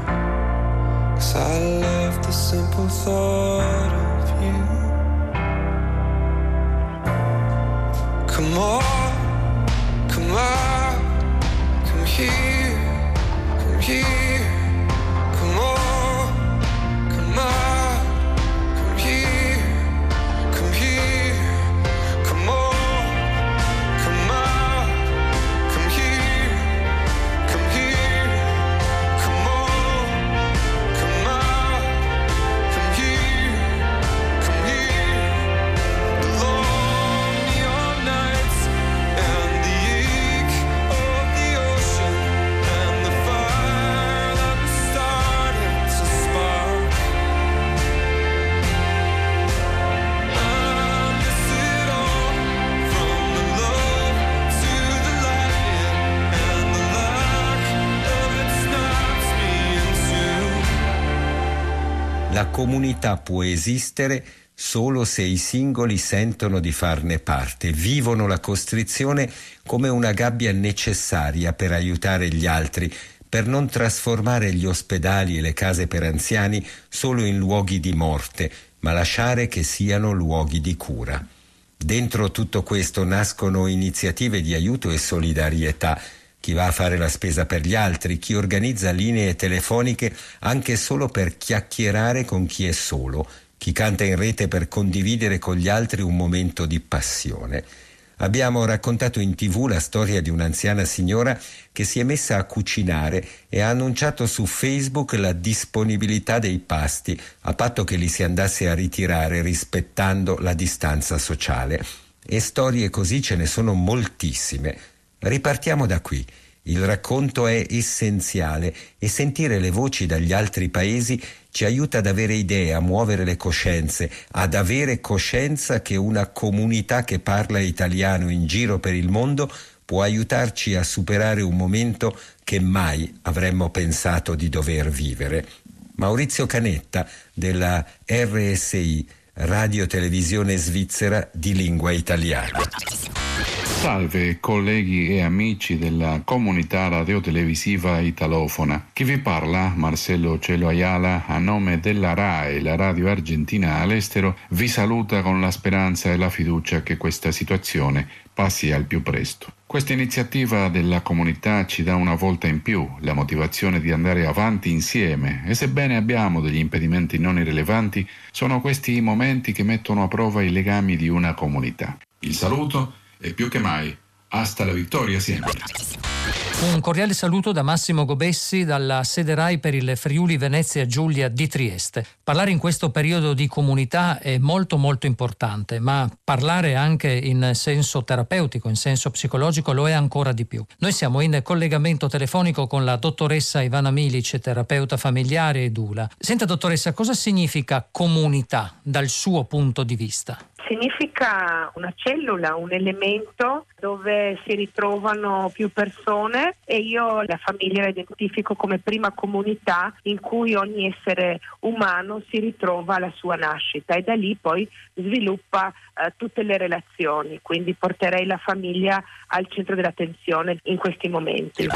Cause I love the simple thought of you. Come on, come on, come here come here. La comunità può esistere solo se i singoli sentono di farne parte, vivono la costrizione come una gabbia necessaria per aiutare gli altri, per non trasformare gli ospedali e le case per anziani solo in luoghi di morte, ma lasciare che siano luoghi di cura. Dentro tutto questo nascono iniziative di aiuto e solidarietà. Chi va a fare la spesa per gli altri, chi organizza linee telefoniche anche solo per chiacchierare con chi è solo, chi canta in rete per condividere con gli altri un momento di passione. Abbiamo raccontato in tv la storia di un'anziana signora che si è messa a cucinare e ha annunciato su Facebook la disponibilità dei pasti, a patto che li si andasse a ritirare rispettando la distanza sociale. E storie così ce ne sono moltissime. Ripartiamo da qui. Il racconto è essenziale e sentire le voci dagli altri paesi ci aiuta ad avere idee, a muovere le coscienze, ad avere coscienza che una comunità che parla italiano in giro per il mondo può aiutarci a superare un momento che mai avremmo pensato di dover vivere. Maurizio Canetta della RSI, Radio Televisione Svizzera di lingua italiana. Salve colleghi e amici della comunità radiotelevisiva italofona. Chi vi parla, Marcello Cielo Ayala, a nome della RAE, la radio argentina all'estero, vi saluta con la speranza e la fiducia che questa situazione passi al più presto. Questa iniziativa della comunità ci dà una volta in più la motivazione di andare avanti insieme e sebbene abbiamo degli impedimenti non irrilevanti, sono questi i momenti che mettono a prova i legami di una comunità. Il saluto e più che mai, hasta la vittoria sempre. Un cordiale saluto da Massimo Gobessi dalla sede RAI per il Friuli Venezia Giulia di Trieste. Parlare in questo periodo di comunità è molto molto importante, ma parlare anche in senso terapeutico, in senso psicologico lo è ancora di più. Noi siamo in collegamento telefonico con la dottoressa Ivana Milic, terapeuta familiare e Dula. Senta dottoressa, cosa significa comunità dal suo punto di vista? Significa una cellula, un elemento dove si ritrovano più persone e io la famiglia la identifico come prima comunità in cui ogni essere umano si ritrova alla sua nascita e da lì poi sviluppa eh, tutte le relazioni, quindi porterei la famiglia al centro dell'attenzione in questi momenti.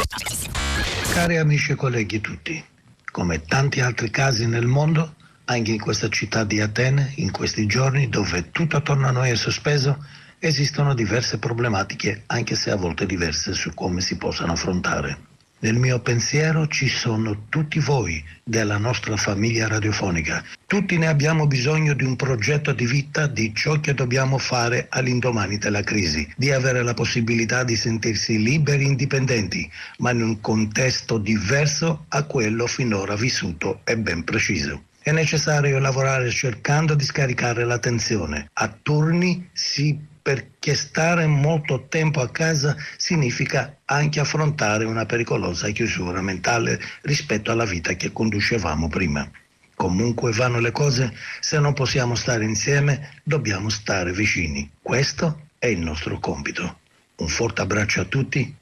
Cari amici e colleghi tutti, come tanti altri casi nel mondo, anche in questa città di Atene, in questi giorni dove tutto attorno a noi è sospeso, esistono diverse problematiche, anche se a volte diverse su come si possano affrontare. Nel mio pensiero ci sono tutti voi della nostra famiglia radiofonica. Tutti ne abbiamo bisogno di un progetto di vita di ciò che dobbiamo fare all'indomani della crisi, di avere la possibilità di sentirsi liberi e indipendenti, ma in un contesto diverso a quello finora vissuto e ben preciso. È necessario lavorare cercando di scaricare la tensione. A turni sì, perché stare molto tempo a casa significa anche affrontare una pericolosa chiusura mentale rispetto alla vita che conducevamo prima. Comunque vanno le cose, se non possiamo stare insieme, dobbiamo stare vicini. Questo è il nostro compito. Un forte abbraccio a tutti.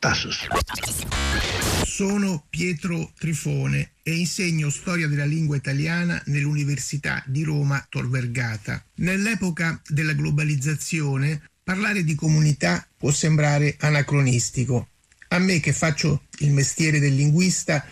Tassos. Sono Pietro Trifone e insegno storia della lingua italiana nell'Università di Roma Tor Vergata. Nell'epoca della globalizzazione parlare di comunità può sembrare anacronistico. A me che faccio il mestiere del linguista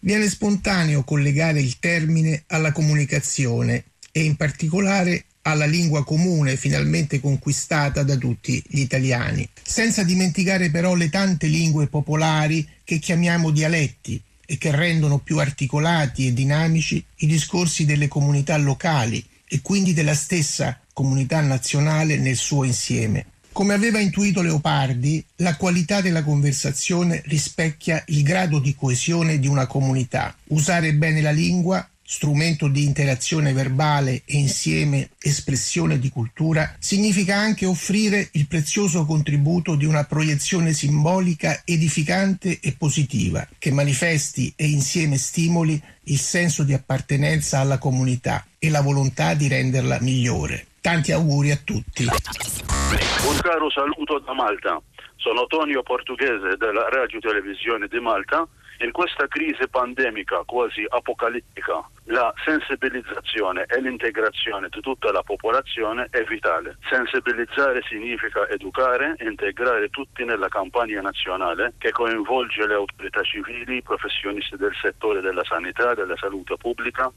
viene spontaneo collegare il termine alla comunicazione e in particolare alla lingua comune finalmente conquistata da tutti gli italiani, senza dimenticare però le tante lingue popolari che chiamiamo dialetti e che rendono più articolati e dinamici i discorsi delle comunità locali e quindi della stessa comunità nazionale nel suo insieme. Come aveva intuito Leopardi, la qualità della conversazione rispecchia il grado di coesione di una comunità. Usare bene la lingua strumento di interazione verbale e insieme espressione di cultura, significa anche offrire il prezioso contributo di una proiezione simbolica edificante e positiva, che manifesti e insieme stimoli il senso di appartenenza alla comunità e la volontà di renderla migliore. Tanti auguri a tutti. Un caro saluto da Malta. Sono Tonio Portoghese della Radio Televisione di Malta in questa crisi pandemica quasi apocalittica la sensibilizzazione e l'integrazione di tutta la popolazione è vitale. Sensibilizzare significa educare integrare tutti nella campagna nazionale che coinvolge le autorità civili, i professionisti del settore della sanità, della salute pubblica,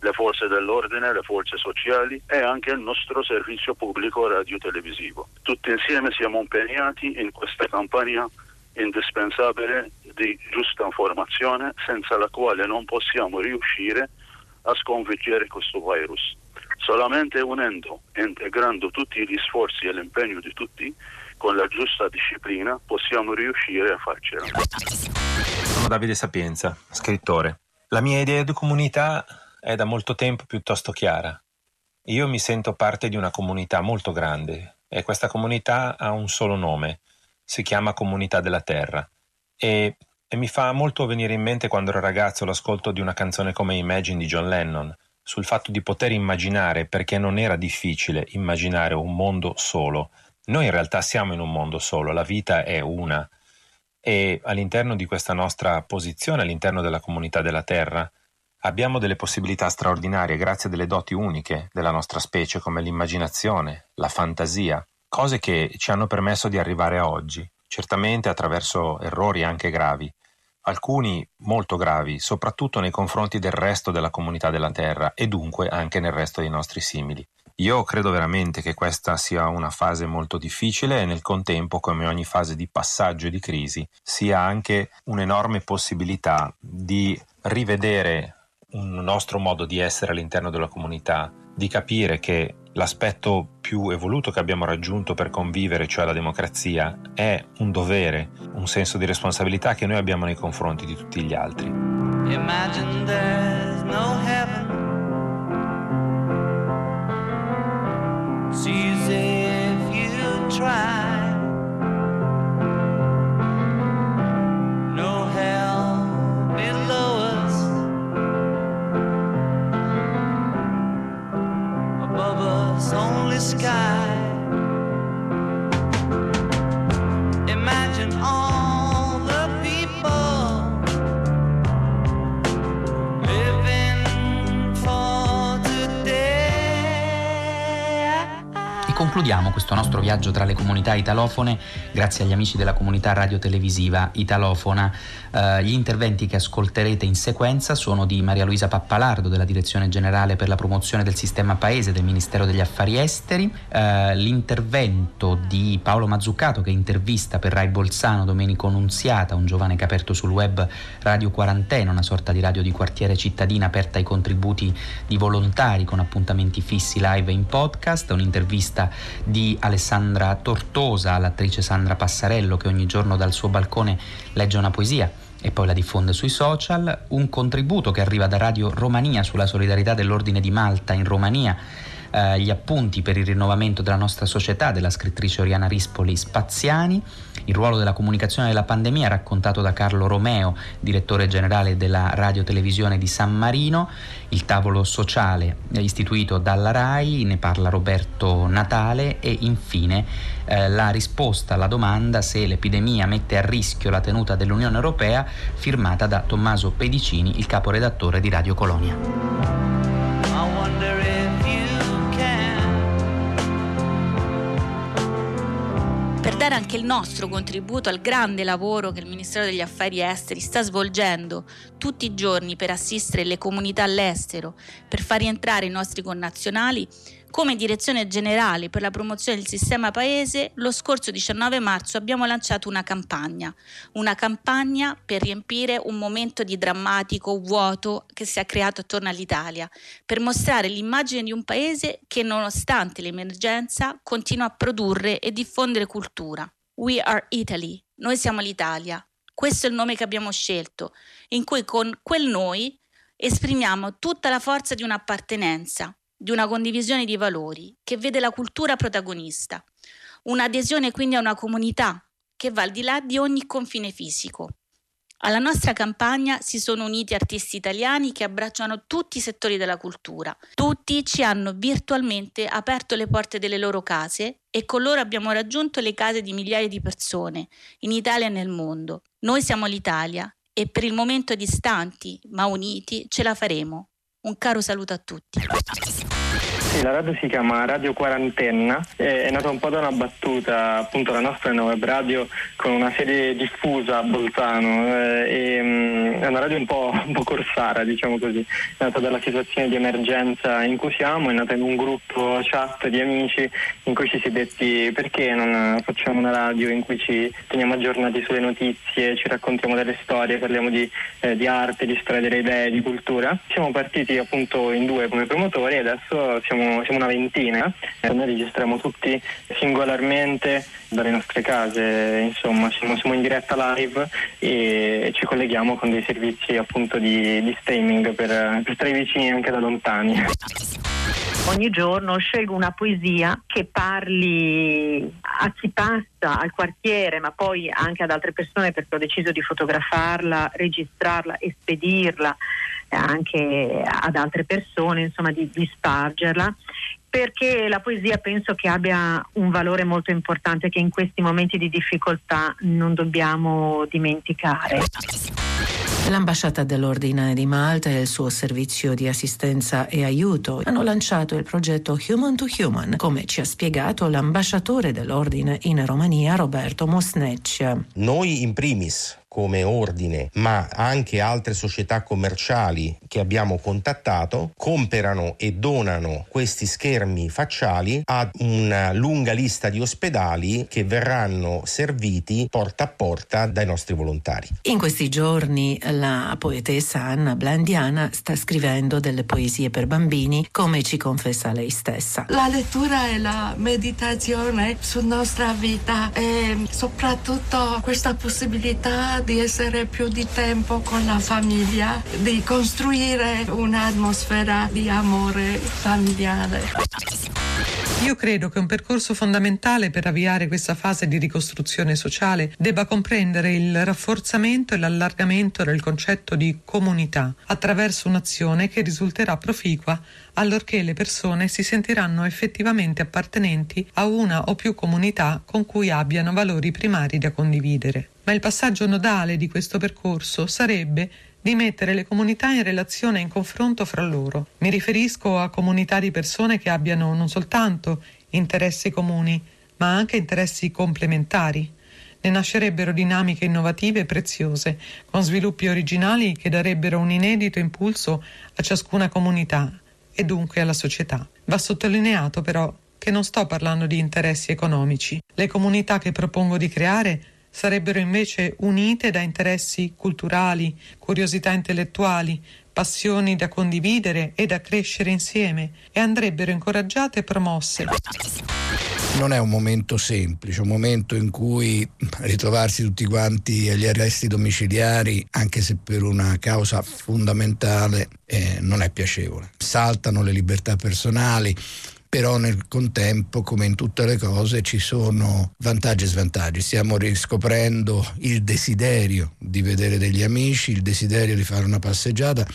le forze dell'ordine, le forze sociali e anche il nostro servizio pubblico radio-televisivo. Tutti insieme siamo impegnati in questa campagna indispensabile di giusta informazione senza la quale non possiamo riuscire a sconfiggere questo virus. Solamente unendo e integrando tutti gli sforzi e l'impegno di tutti con la giusta disciplina possiamo riuscire a farcela. Sono Davide Sapienza, scrittore. La mia idea di comunità è da molto tempo piuttosto chiara. Io mi sento parte di una comunità molto grande e questa comunità ha un solo nome, si chiama Comunità della Terra e, e mi fa molto venire in mente quando ero ragazzo l'ascolto di una canzone come Imagine di John Lennon, sul fatto di poter immaginare, perché non era difficile immaginare un mondo solo. Noi in realtà siamo in un mondo solo, la vita è una e all'interno di questa nostra posizione, all'interno della comunità della Terra, abbiamo delle possibilità straordinarie grazie a delle doti uniche della nostra specie come l'immaginazione, la fantasia, cose che ci hanno permesso di arrivare a oggi, certamente attraverso errori anche gravi, alcuni molto gravi, soprattutto nei confronti del resto della comunità della Terra e dunque anche nel resto dei nostri simili. Io credo veramente che questa sia una fase molto difficile e nel contempo, come ogni fase di passaggio e di crisi, sia anche un'enorme possibilità di rivedere un nostro modo di essere all'interno della comunità, di capire che l'aspetto più evoluto che abbiamo raggiunto per convivere, cioè la democrazia, è un dovere, un senso di responsabilità che noi abbiamo nei confronti di tutti gli altri. Imagine there's no heaven. See if you try. its only sky. Imagine all. Concludiamo questo nostro viaggio tra le comunità italofone grazie agli amici della comunità radiotelevisiva italofona. Uh, gli interventi che ascolterete in sequenza sono di Maria Luisa Pappalardo della Direzione Generale per la Promozione del Sistema Paese del Ministero degli Affari Esteri, uh, l'intervento di Paolo Mazzuccato che intervista per Rai Bolzano Domenico Nunziata, un giovane che ha aperto sul web Radio Quarantena, una sorta di radio di quartiere cittadina aperta ai contributi di volontari con appuntamenti fissi live in podcast, un'intervista di Alessandra Tortosa, l'attrice Sandra Passarello che ogni giorno dal suo balcone legge una poesia e poi la diffonde sui social, un contributo che arriva da Radio Romania sulla solidarietà dell'Ordine di Malta in Romania eh, gli appunti per il rinnovamento della nostra società della scrittrice Oriana Rispoli Spaziani, il ruolo della comunicazione della pandemia raccontato da Carlo Romeo, direttore generale della radiotelevisione di San Marino, il tavolo sociale istituito dalla RAI, ne parla Roberto Natale. E infine eh, la risposta alla domanda se l'epidemia mette a rischio la tenuta dell'Unione Europea firmata da Tommaso Pedicini, il caporedattore di Radio Colonia. Dare anche il nostro contributo al grande lavoro che il Ministero degli Affari Esteri sta svolgendo tutti i giorni per assistere le comunità all'estero, per far rientrare i nostri connazionali, come direzione generale per la promozione del sistema paese, lo scorso 19 marzo abbiamo lanciato una campagna, una campagna per riempire un momento di drammatico vuoto che si è creato attorno all'Italia, per mostrare l'immagine di un paese che nonostante l'emergenza continua a produrre e diffondere cultura. We are Italy, noi siamo l'Italia. Questo è il nome che abbiamo scelto, in cui con quel noi esprimiamo tutta la forza di un'appartenenza, di una condivisione di valori che vede la cultura protagonista, un'adesione quindi a una comunità che va al di là di ogni confine fisico. Alla nostra campagna si sono uniti artisti italiani che abbracciano tutti i settori della cultura. Tutti ci hanno virtualmente aperto le porte delle loro case e con loro abbiamo raggiunto le case di migliaia di persone in Italia e nel mondo. Noi siamo l'Italia e per il momento distanti ma uniti ce la faremo. Un caro saluto a tutti. Sì, la radio si chiama Radio Quarantenna, è nata un po' da una battuta, appunto la nostra è una web radio con una sede diffusa a Bolzano, eh, um, è una radio un po', un po', corsara, diciamo così, è nata dalla situazione di emergenza in cui siamo, è nata in un gruppo chat di amici in cui ci si è detti perché non facciamo una radio in cui ci teniamo aggiornati sulle notizie, ci raccontiamo delle storie, parliamo di, eh, di arte, di storia delle idee, di cultura. Siamo partiti appunto in due come promotori e adesso siamo siamo, una ventina, eh, noi registriamo tutti singolarmente dalle nostre case, insomma siamo, siamo, in diretta live e ci colleghiamo con dei servizi appunto di, di streaming per, per stare vicini anche da lontani. Ogni giorno scelgo una poesia che parli a chi passa, al quartiere, ma poi anche ad altre persone perché ho deciso di fotografarla, registrarla e spedirla anche ad altre persone, insomma di, di spargerla perché la poesia penso che abbia un valore molto importante che in questi momenti di difficoltà non dobbiamo dimenticare. L'ambasciata dell'Ordine di Malta e il suo servizio di assistenza e aiuto hanno lanciato il progetto Human to Human, come ci ha spiegato l'ambasciatore dell'Ordine in Romania Roberto Mosneccia. Noi in primis come ordine, ma anche altre società commerciali che abbiamo contattato, comprano e donano questi schermi facciali a una lunga lista di ospedali che verranno serviti porta a porta dai nostri volontari. In questi giorni la poetessa Anna Blandiana sta scrivendo delle poesie per bambini, come ci confessa lei stessa. La lettura e la meditazione sulla nostra vita e soprattutto questa possibilità di essere più di tempo con la famiglia, di costruire un'atmosfera di amore familiare. Io credo che un percorso fondamentale per avviare questa fase di ricostruzione sociale debba comprendere il rafforzamento e l'allargamento del concetto di comunità attraverso un'azione che risulterà proficua allorché le persone si sentiranno effettivamente appartenenti a una o più comunità con cui abbiano valori primari da condividere. Ma il passaggio nodale di questo percorso sarebbe di mettere le comunità in relazione e in confronto fra loro. Mi riferisco a comunità di persone che abbiano non soltanto interessi comuni, ma anche interessi complementari. Ne nascerebbero dinamiche innovative e preziose, con sviluppi originali che darebbero un inedito impulso a ciascuna comunità e dunque alla società. Va sottolineato però che non sto parlando di interessi economici. Le comunità che propongo di creare sarebbero invece unite da interessi culturali, curiosità intellettuali, passioni da condividere e da crescere insieme e andrebbero incoraggiate e promosse. Non è un momento semplice, un momento in cui ritrovarsi tutti quanti agli arresti domiciliari, anche se per una causa fondamentale, eh, non è piacevole. Saltano le libertà personali, però nel contempo, come in tutte le cose, ci sono vantaggi e svantaggi. Stiamo riscoprendo il desiderio di vedere degli amici, il desiderio di fare una passeggiata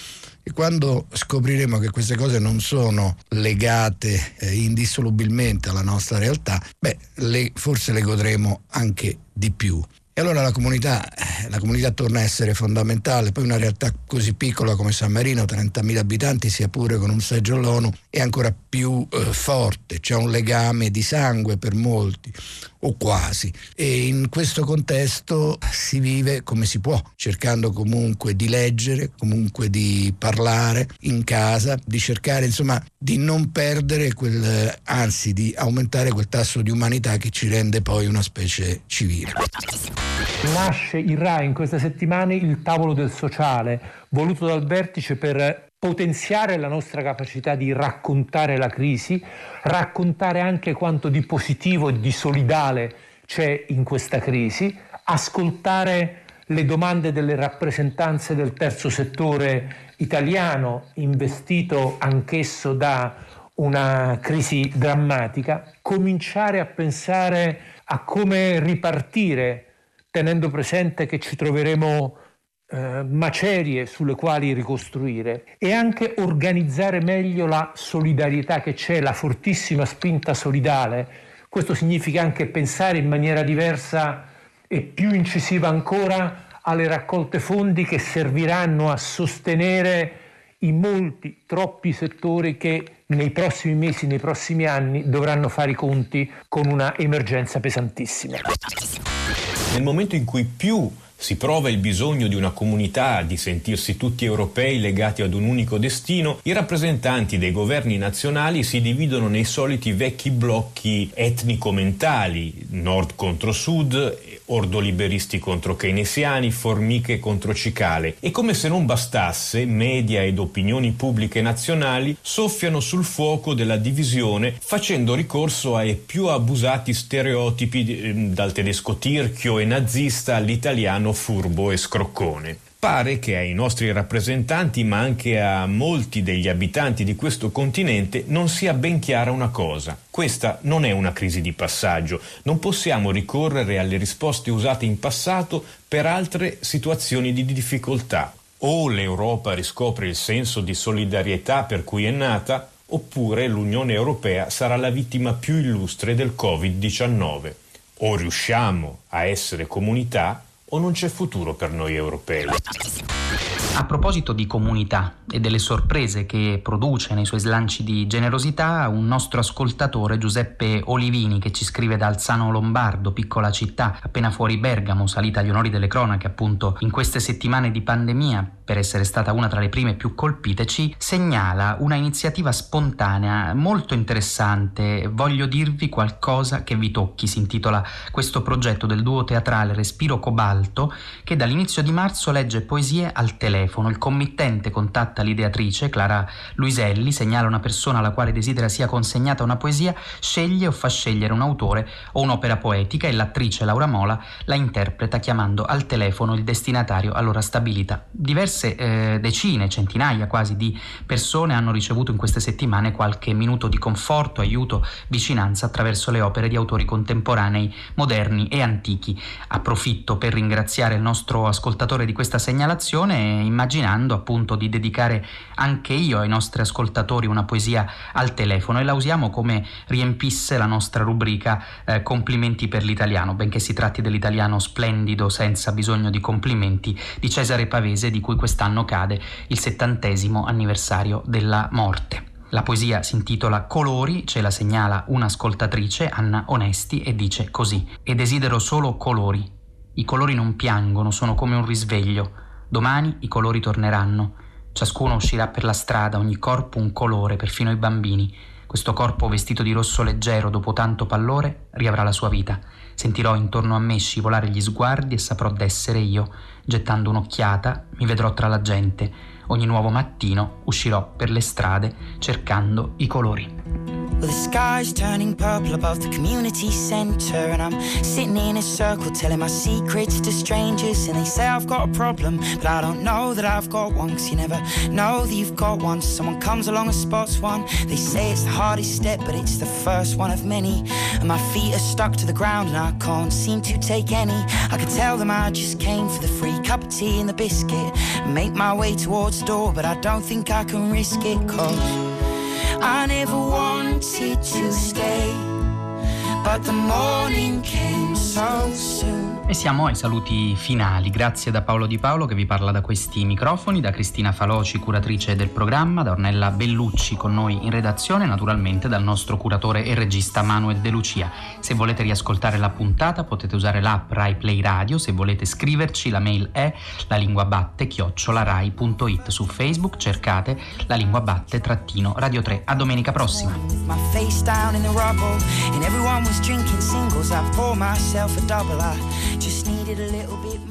e quando scopriremo che queste cose non sono legate eh, indissolubilmente alla nostra realtà, beh, le, forse le godremo anche di più. E allora la comunità, eh, la comunità, torna a essere fondamentale, poi una realtà così piccola come San Marino, 30.000 abitanti, sia pure con un seggio all'ONU, è ancora più eh, forte, c'è un legame di sangue per molti, o quasi. E in questo contesto si vive come si può, cercando comunque di leggere, comunque di parlare in casa, di cercare insomma di non perdere quel, anzi di aumentare quel tasso di umanità che ci rende poi una specie civile. Nasce in RAI in queste settimane il tavolo del sociale, voluto dal vertice per potenziare la nostra capacità di raccontare la crisi, raccontare anche quanto di positivo e di solidale c'è in questa crisi, ascoltare le domande delle rappresentanze del terzo settore italiano, investito anch'esso da una crisi drammatica, cominciare a pensare a come ripartire, tenendo presente che ci troveremo eh, macerie sulle quali ricostruire e anche organizzare meglio la solidarietà che c'è, la fortissima spinta solidale. Questo significa anche pensare in maniera diversa e più incisiva ancora alle raccolte fondi che serviranno a sostenere i molti, troppi settori che nei prossimi mesi, nei prossimi anni dovranno fare i conti con una emergenza pesantissima. Nel momento in cui più si prova il bisogno di una comunità, di sentirsi tutti europei legati ad un unico destino, i rappresentanti dei governi nazionali si dividono nei soliti vecchi blocchi etnico-mentali, nord contro sud, ordoliberisti contro keynesiani, formiche contro cicale. E come se non bastasse, media ed opinioni pubbliche nazionali soffiano sul fuoco della divisione facendo ricorso ai più abusati stereotipi eh, dal tedesco tirchio e nazista all'italiano furbo e scroccone. Pare che ai nostri rappresentanti, ma anche a molti degli abitanti di questo continente, non sia ben chiara una cosa. Questa non è una crisi di passaggio, non possiamo ricorrere alle risposte usate in passato per altre situazioni di difficoltà. O l'Europa riscopre il senso di solidarietà per cui è nata, oppure l'Unione Europea sarà la vittima più illustre del Covid-19. O riusciamo a essere comunità o non c'è futuro per noi europei. A proposito di comunità e delle sorprese che produce nei suoi slanci di generosità, un nostro ascoltatore, Giuseppe Olivini, che ci scrive da Alzano Lombardo, piccola città appena fuori Bergamo, salita agli onori delle cronache appunto in queste settimane di pandemia, per essere stata una tra le prime più colpite, ci segnala una iniziativa spontanea molto interessante. Voglio dirvi qualcosa che vi tocchi, si intitola questo progetto del duo teatrale Respiro Cobalto, che dall'inizio di marzo legge poesie al telefono. Il committente contatta l'ideatrice, Clara Luiselli, segnala una persona alla quale desidera sia consegnata una poesia, sceglie o fa scegliere un autore o un'opera poetica e l'attrice Laura Mola la interpreta chiamando al telefono il destinatario allora stabilita. Diverse diverse eh, decine, centinaia quasi di persone hanno ricevuto in queste settimane qualche minuto di conforto, aiuto, vicinanza attraverso le opere di autori contemporanei, moderni e antichi. Approfitto per ringraziare il nostro ascoltatore di questa segnalazione, immaginando appunto di dedicare anche io ai nostri ascoltatori una poesia al telefono e la usiamo come riempisse la nostra rubrica eh, Complimenti per l'italiano, benché si tratti dell'italiano splendido senza bisogno di complimenti di Cesare Pavese di cui questa quest'anno cade il settantesimo anniversario della morte. La poesia si intitola Colori, ce la segnala un'ascoltatrice, Anna Onesti, e dice così: E desidero solo colori. I colori non piangono, sono come un risveglio. Domani i colori torneranno. Ciascuno uscirà per la strada, ogni corpo un colore, perfino i bambini. Questo corpo vestito di rosso leggero dopo tanto pallore riavrà la sua vita. Sentirò intorno a me scivolare gli sguardi e saprò d'essere io. Gettando un'occhiata mi vedrò tra la gente. Ogni nuovo mattino uscirò per le strade cercando i colori. Well, the sky's turning purple above the community centre, and I'm sitting in a circle telling my secrets to strangers. And they say I've got a problem, but I don't know that I've got one, cause you never know that you've got one. Someone comes along and spots one. They say it's the hardest step, but it's the first one of many. And my feet are stuck to the ground, and I can't seem to take any. I could tell them I just came for the free cup of tea and the biscuit, make my way towards the door, but I don't think I can risk it, cause. I never wanted to stay, but the morning came so soon. E siamo ai saluti finali. Grazie da Paolo Di Paolo che vi parla da questi microfoni, da Cristina Faloci, curatrice del programma, da Ornella Bellucci con noi in redazione e naturalmente dal nostro curatore e regista Manuel De Lucia. Se volete riascoltare la puntata potete usare l'app Rai Play Radio, se volete scriverci la mail è la lingua batte chiocciolarai.it su Facebook cercate la lingua batte trattino Radio 3. A domenica prossima. needed a little bit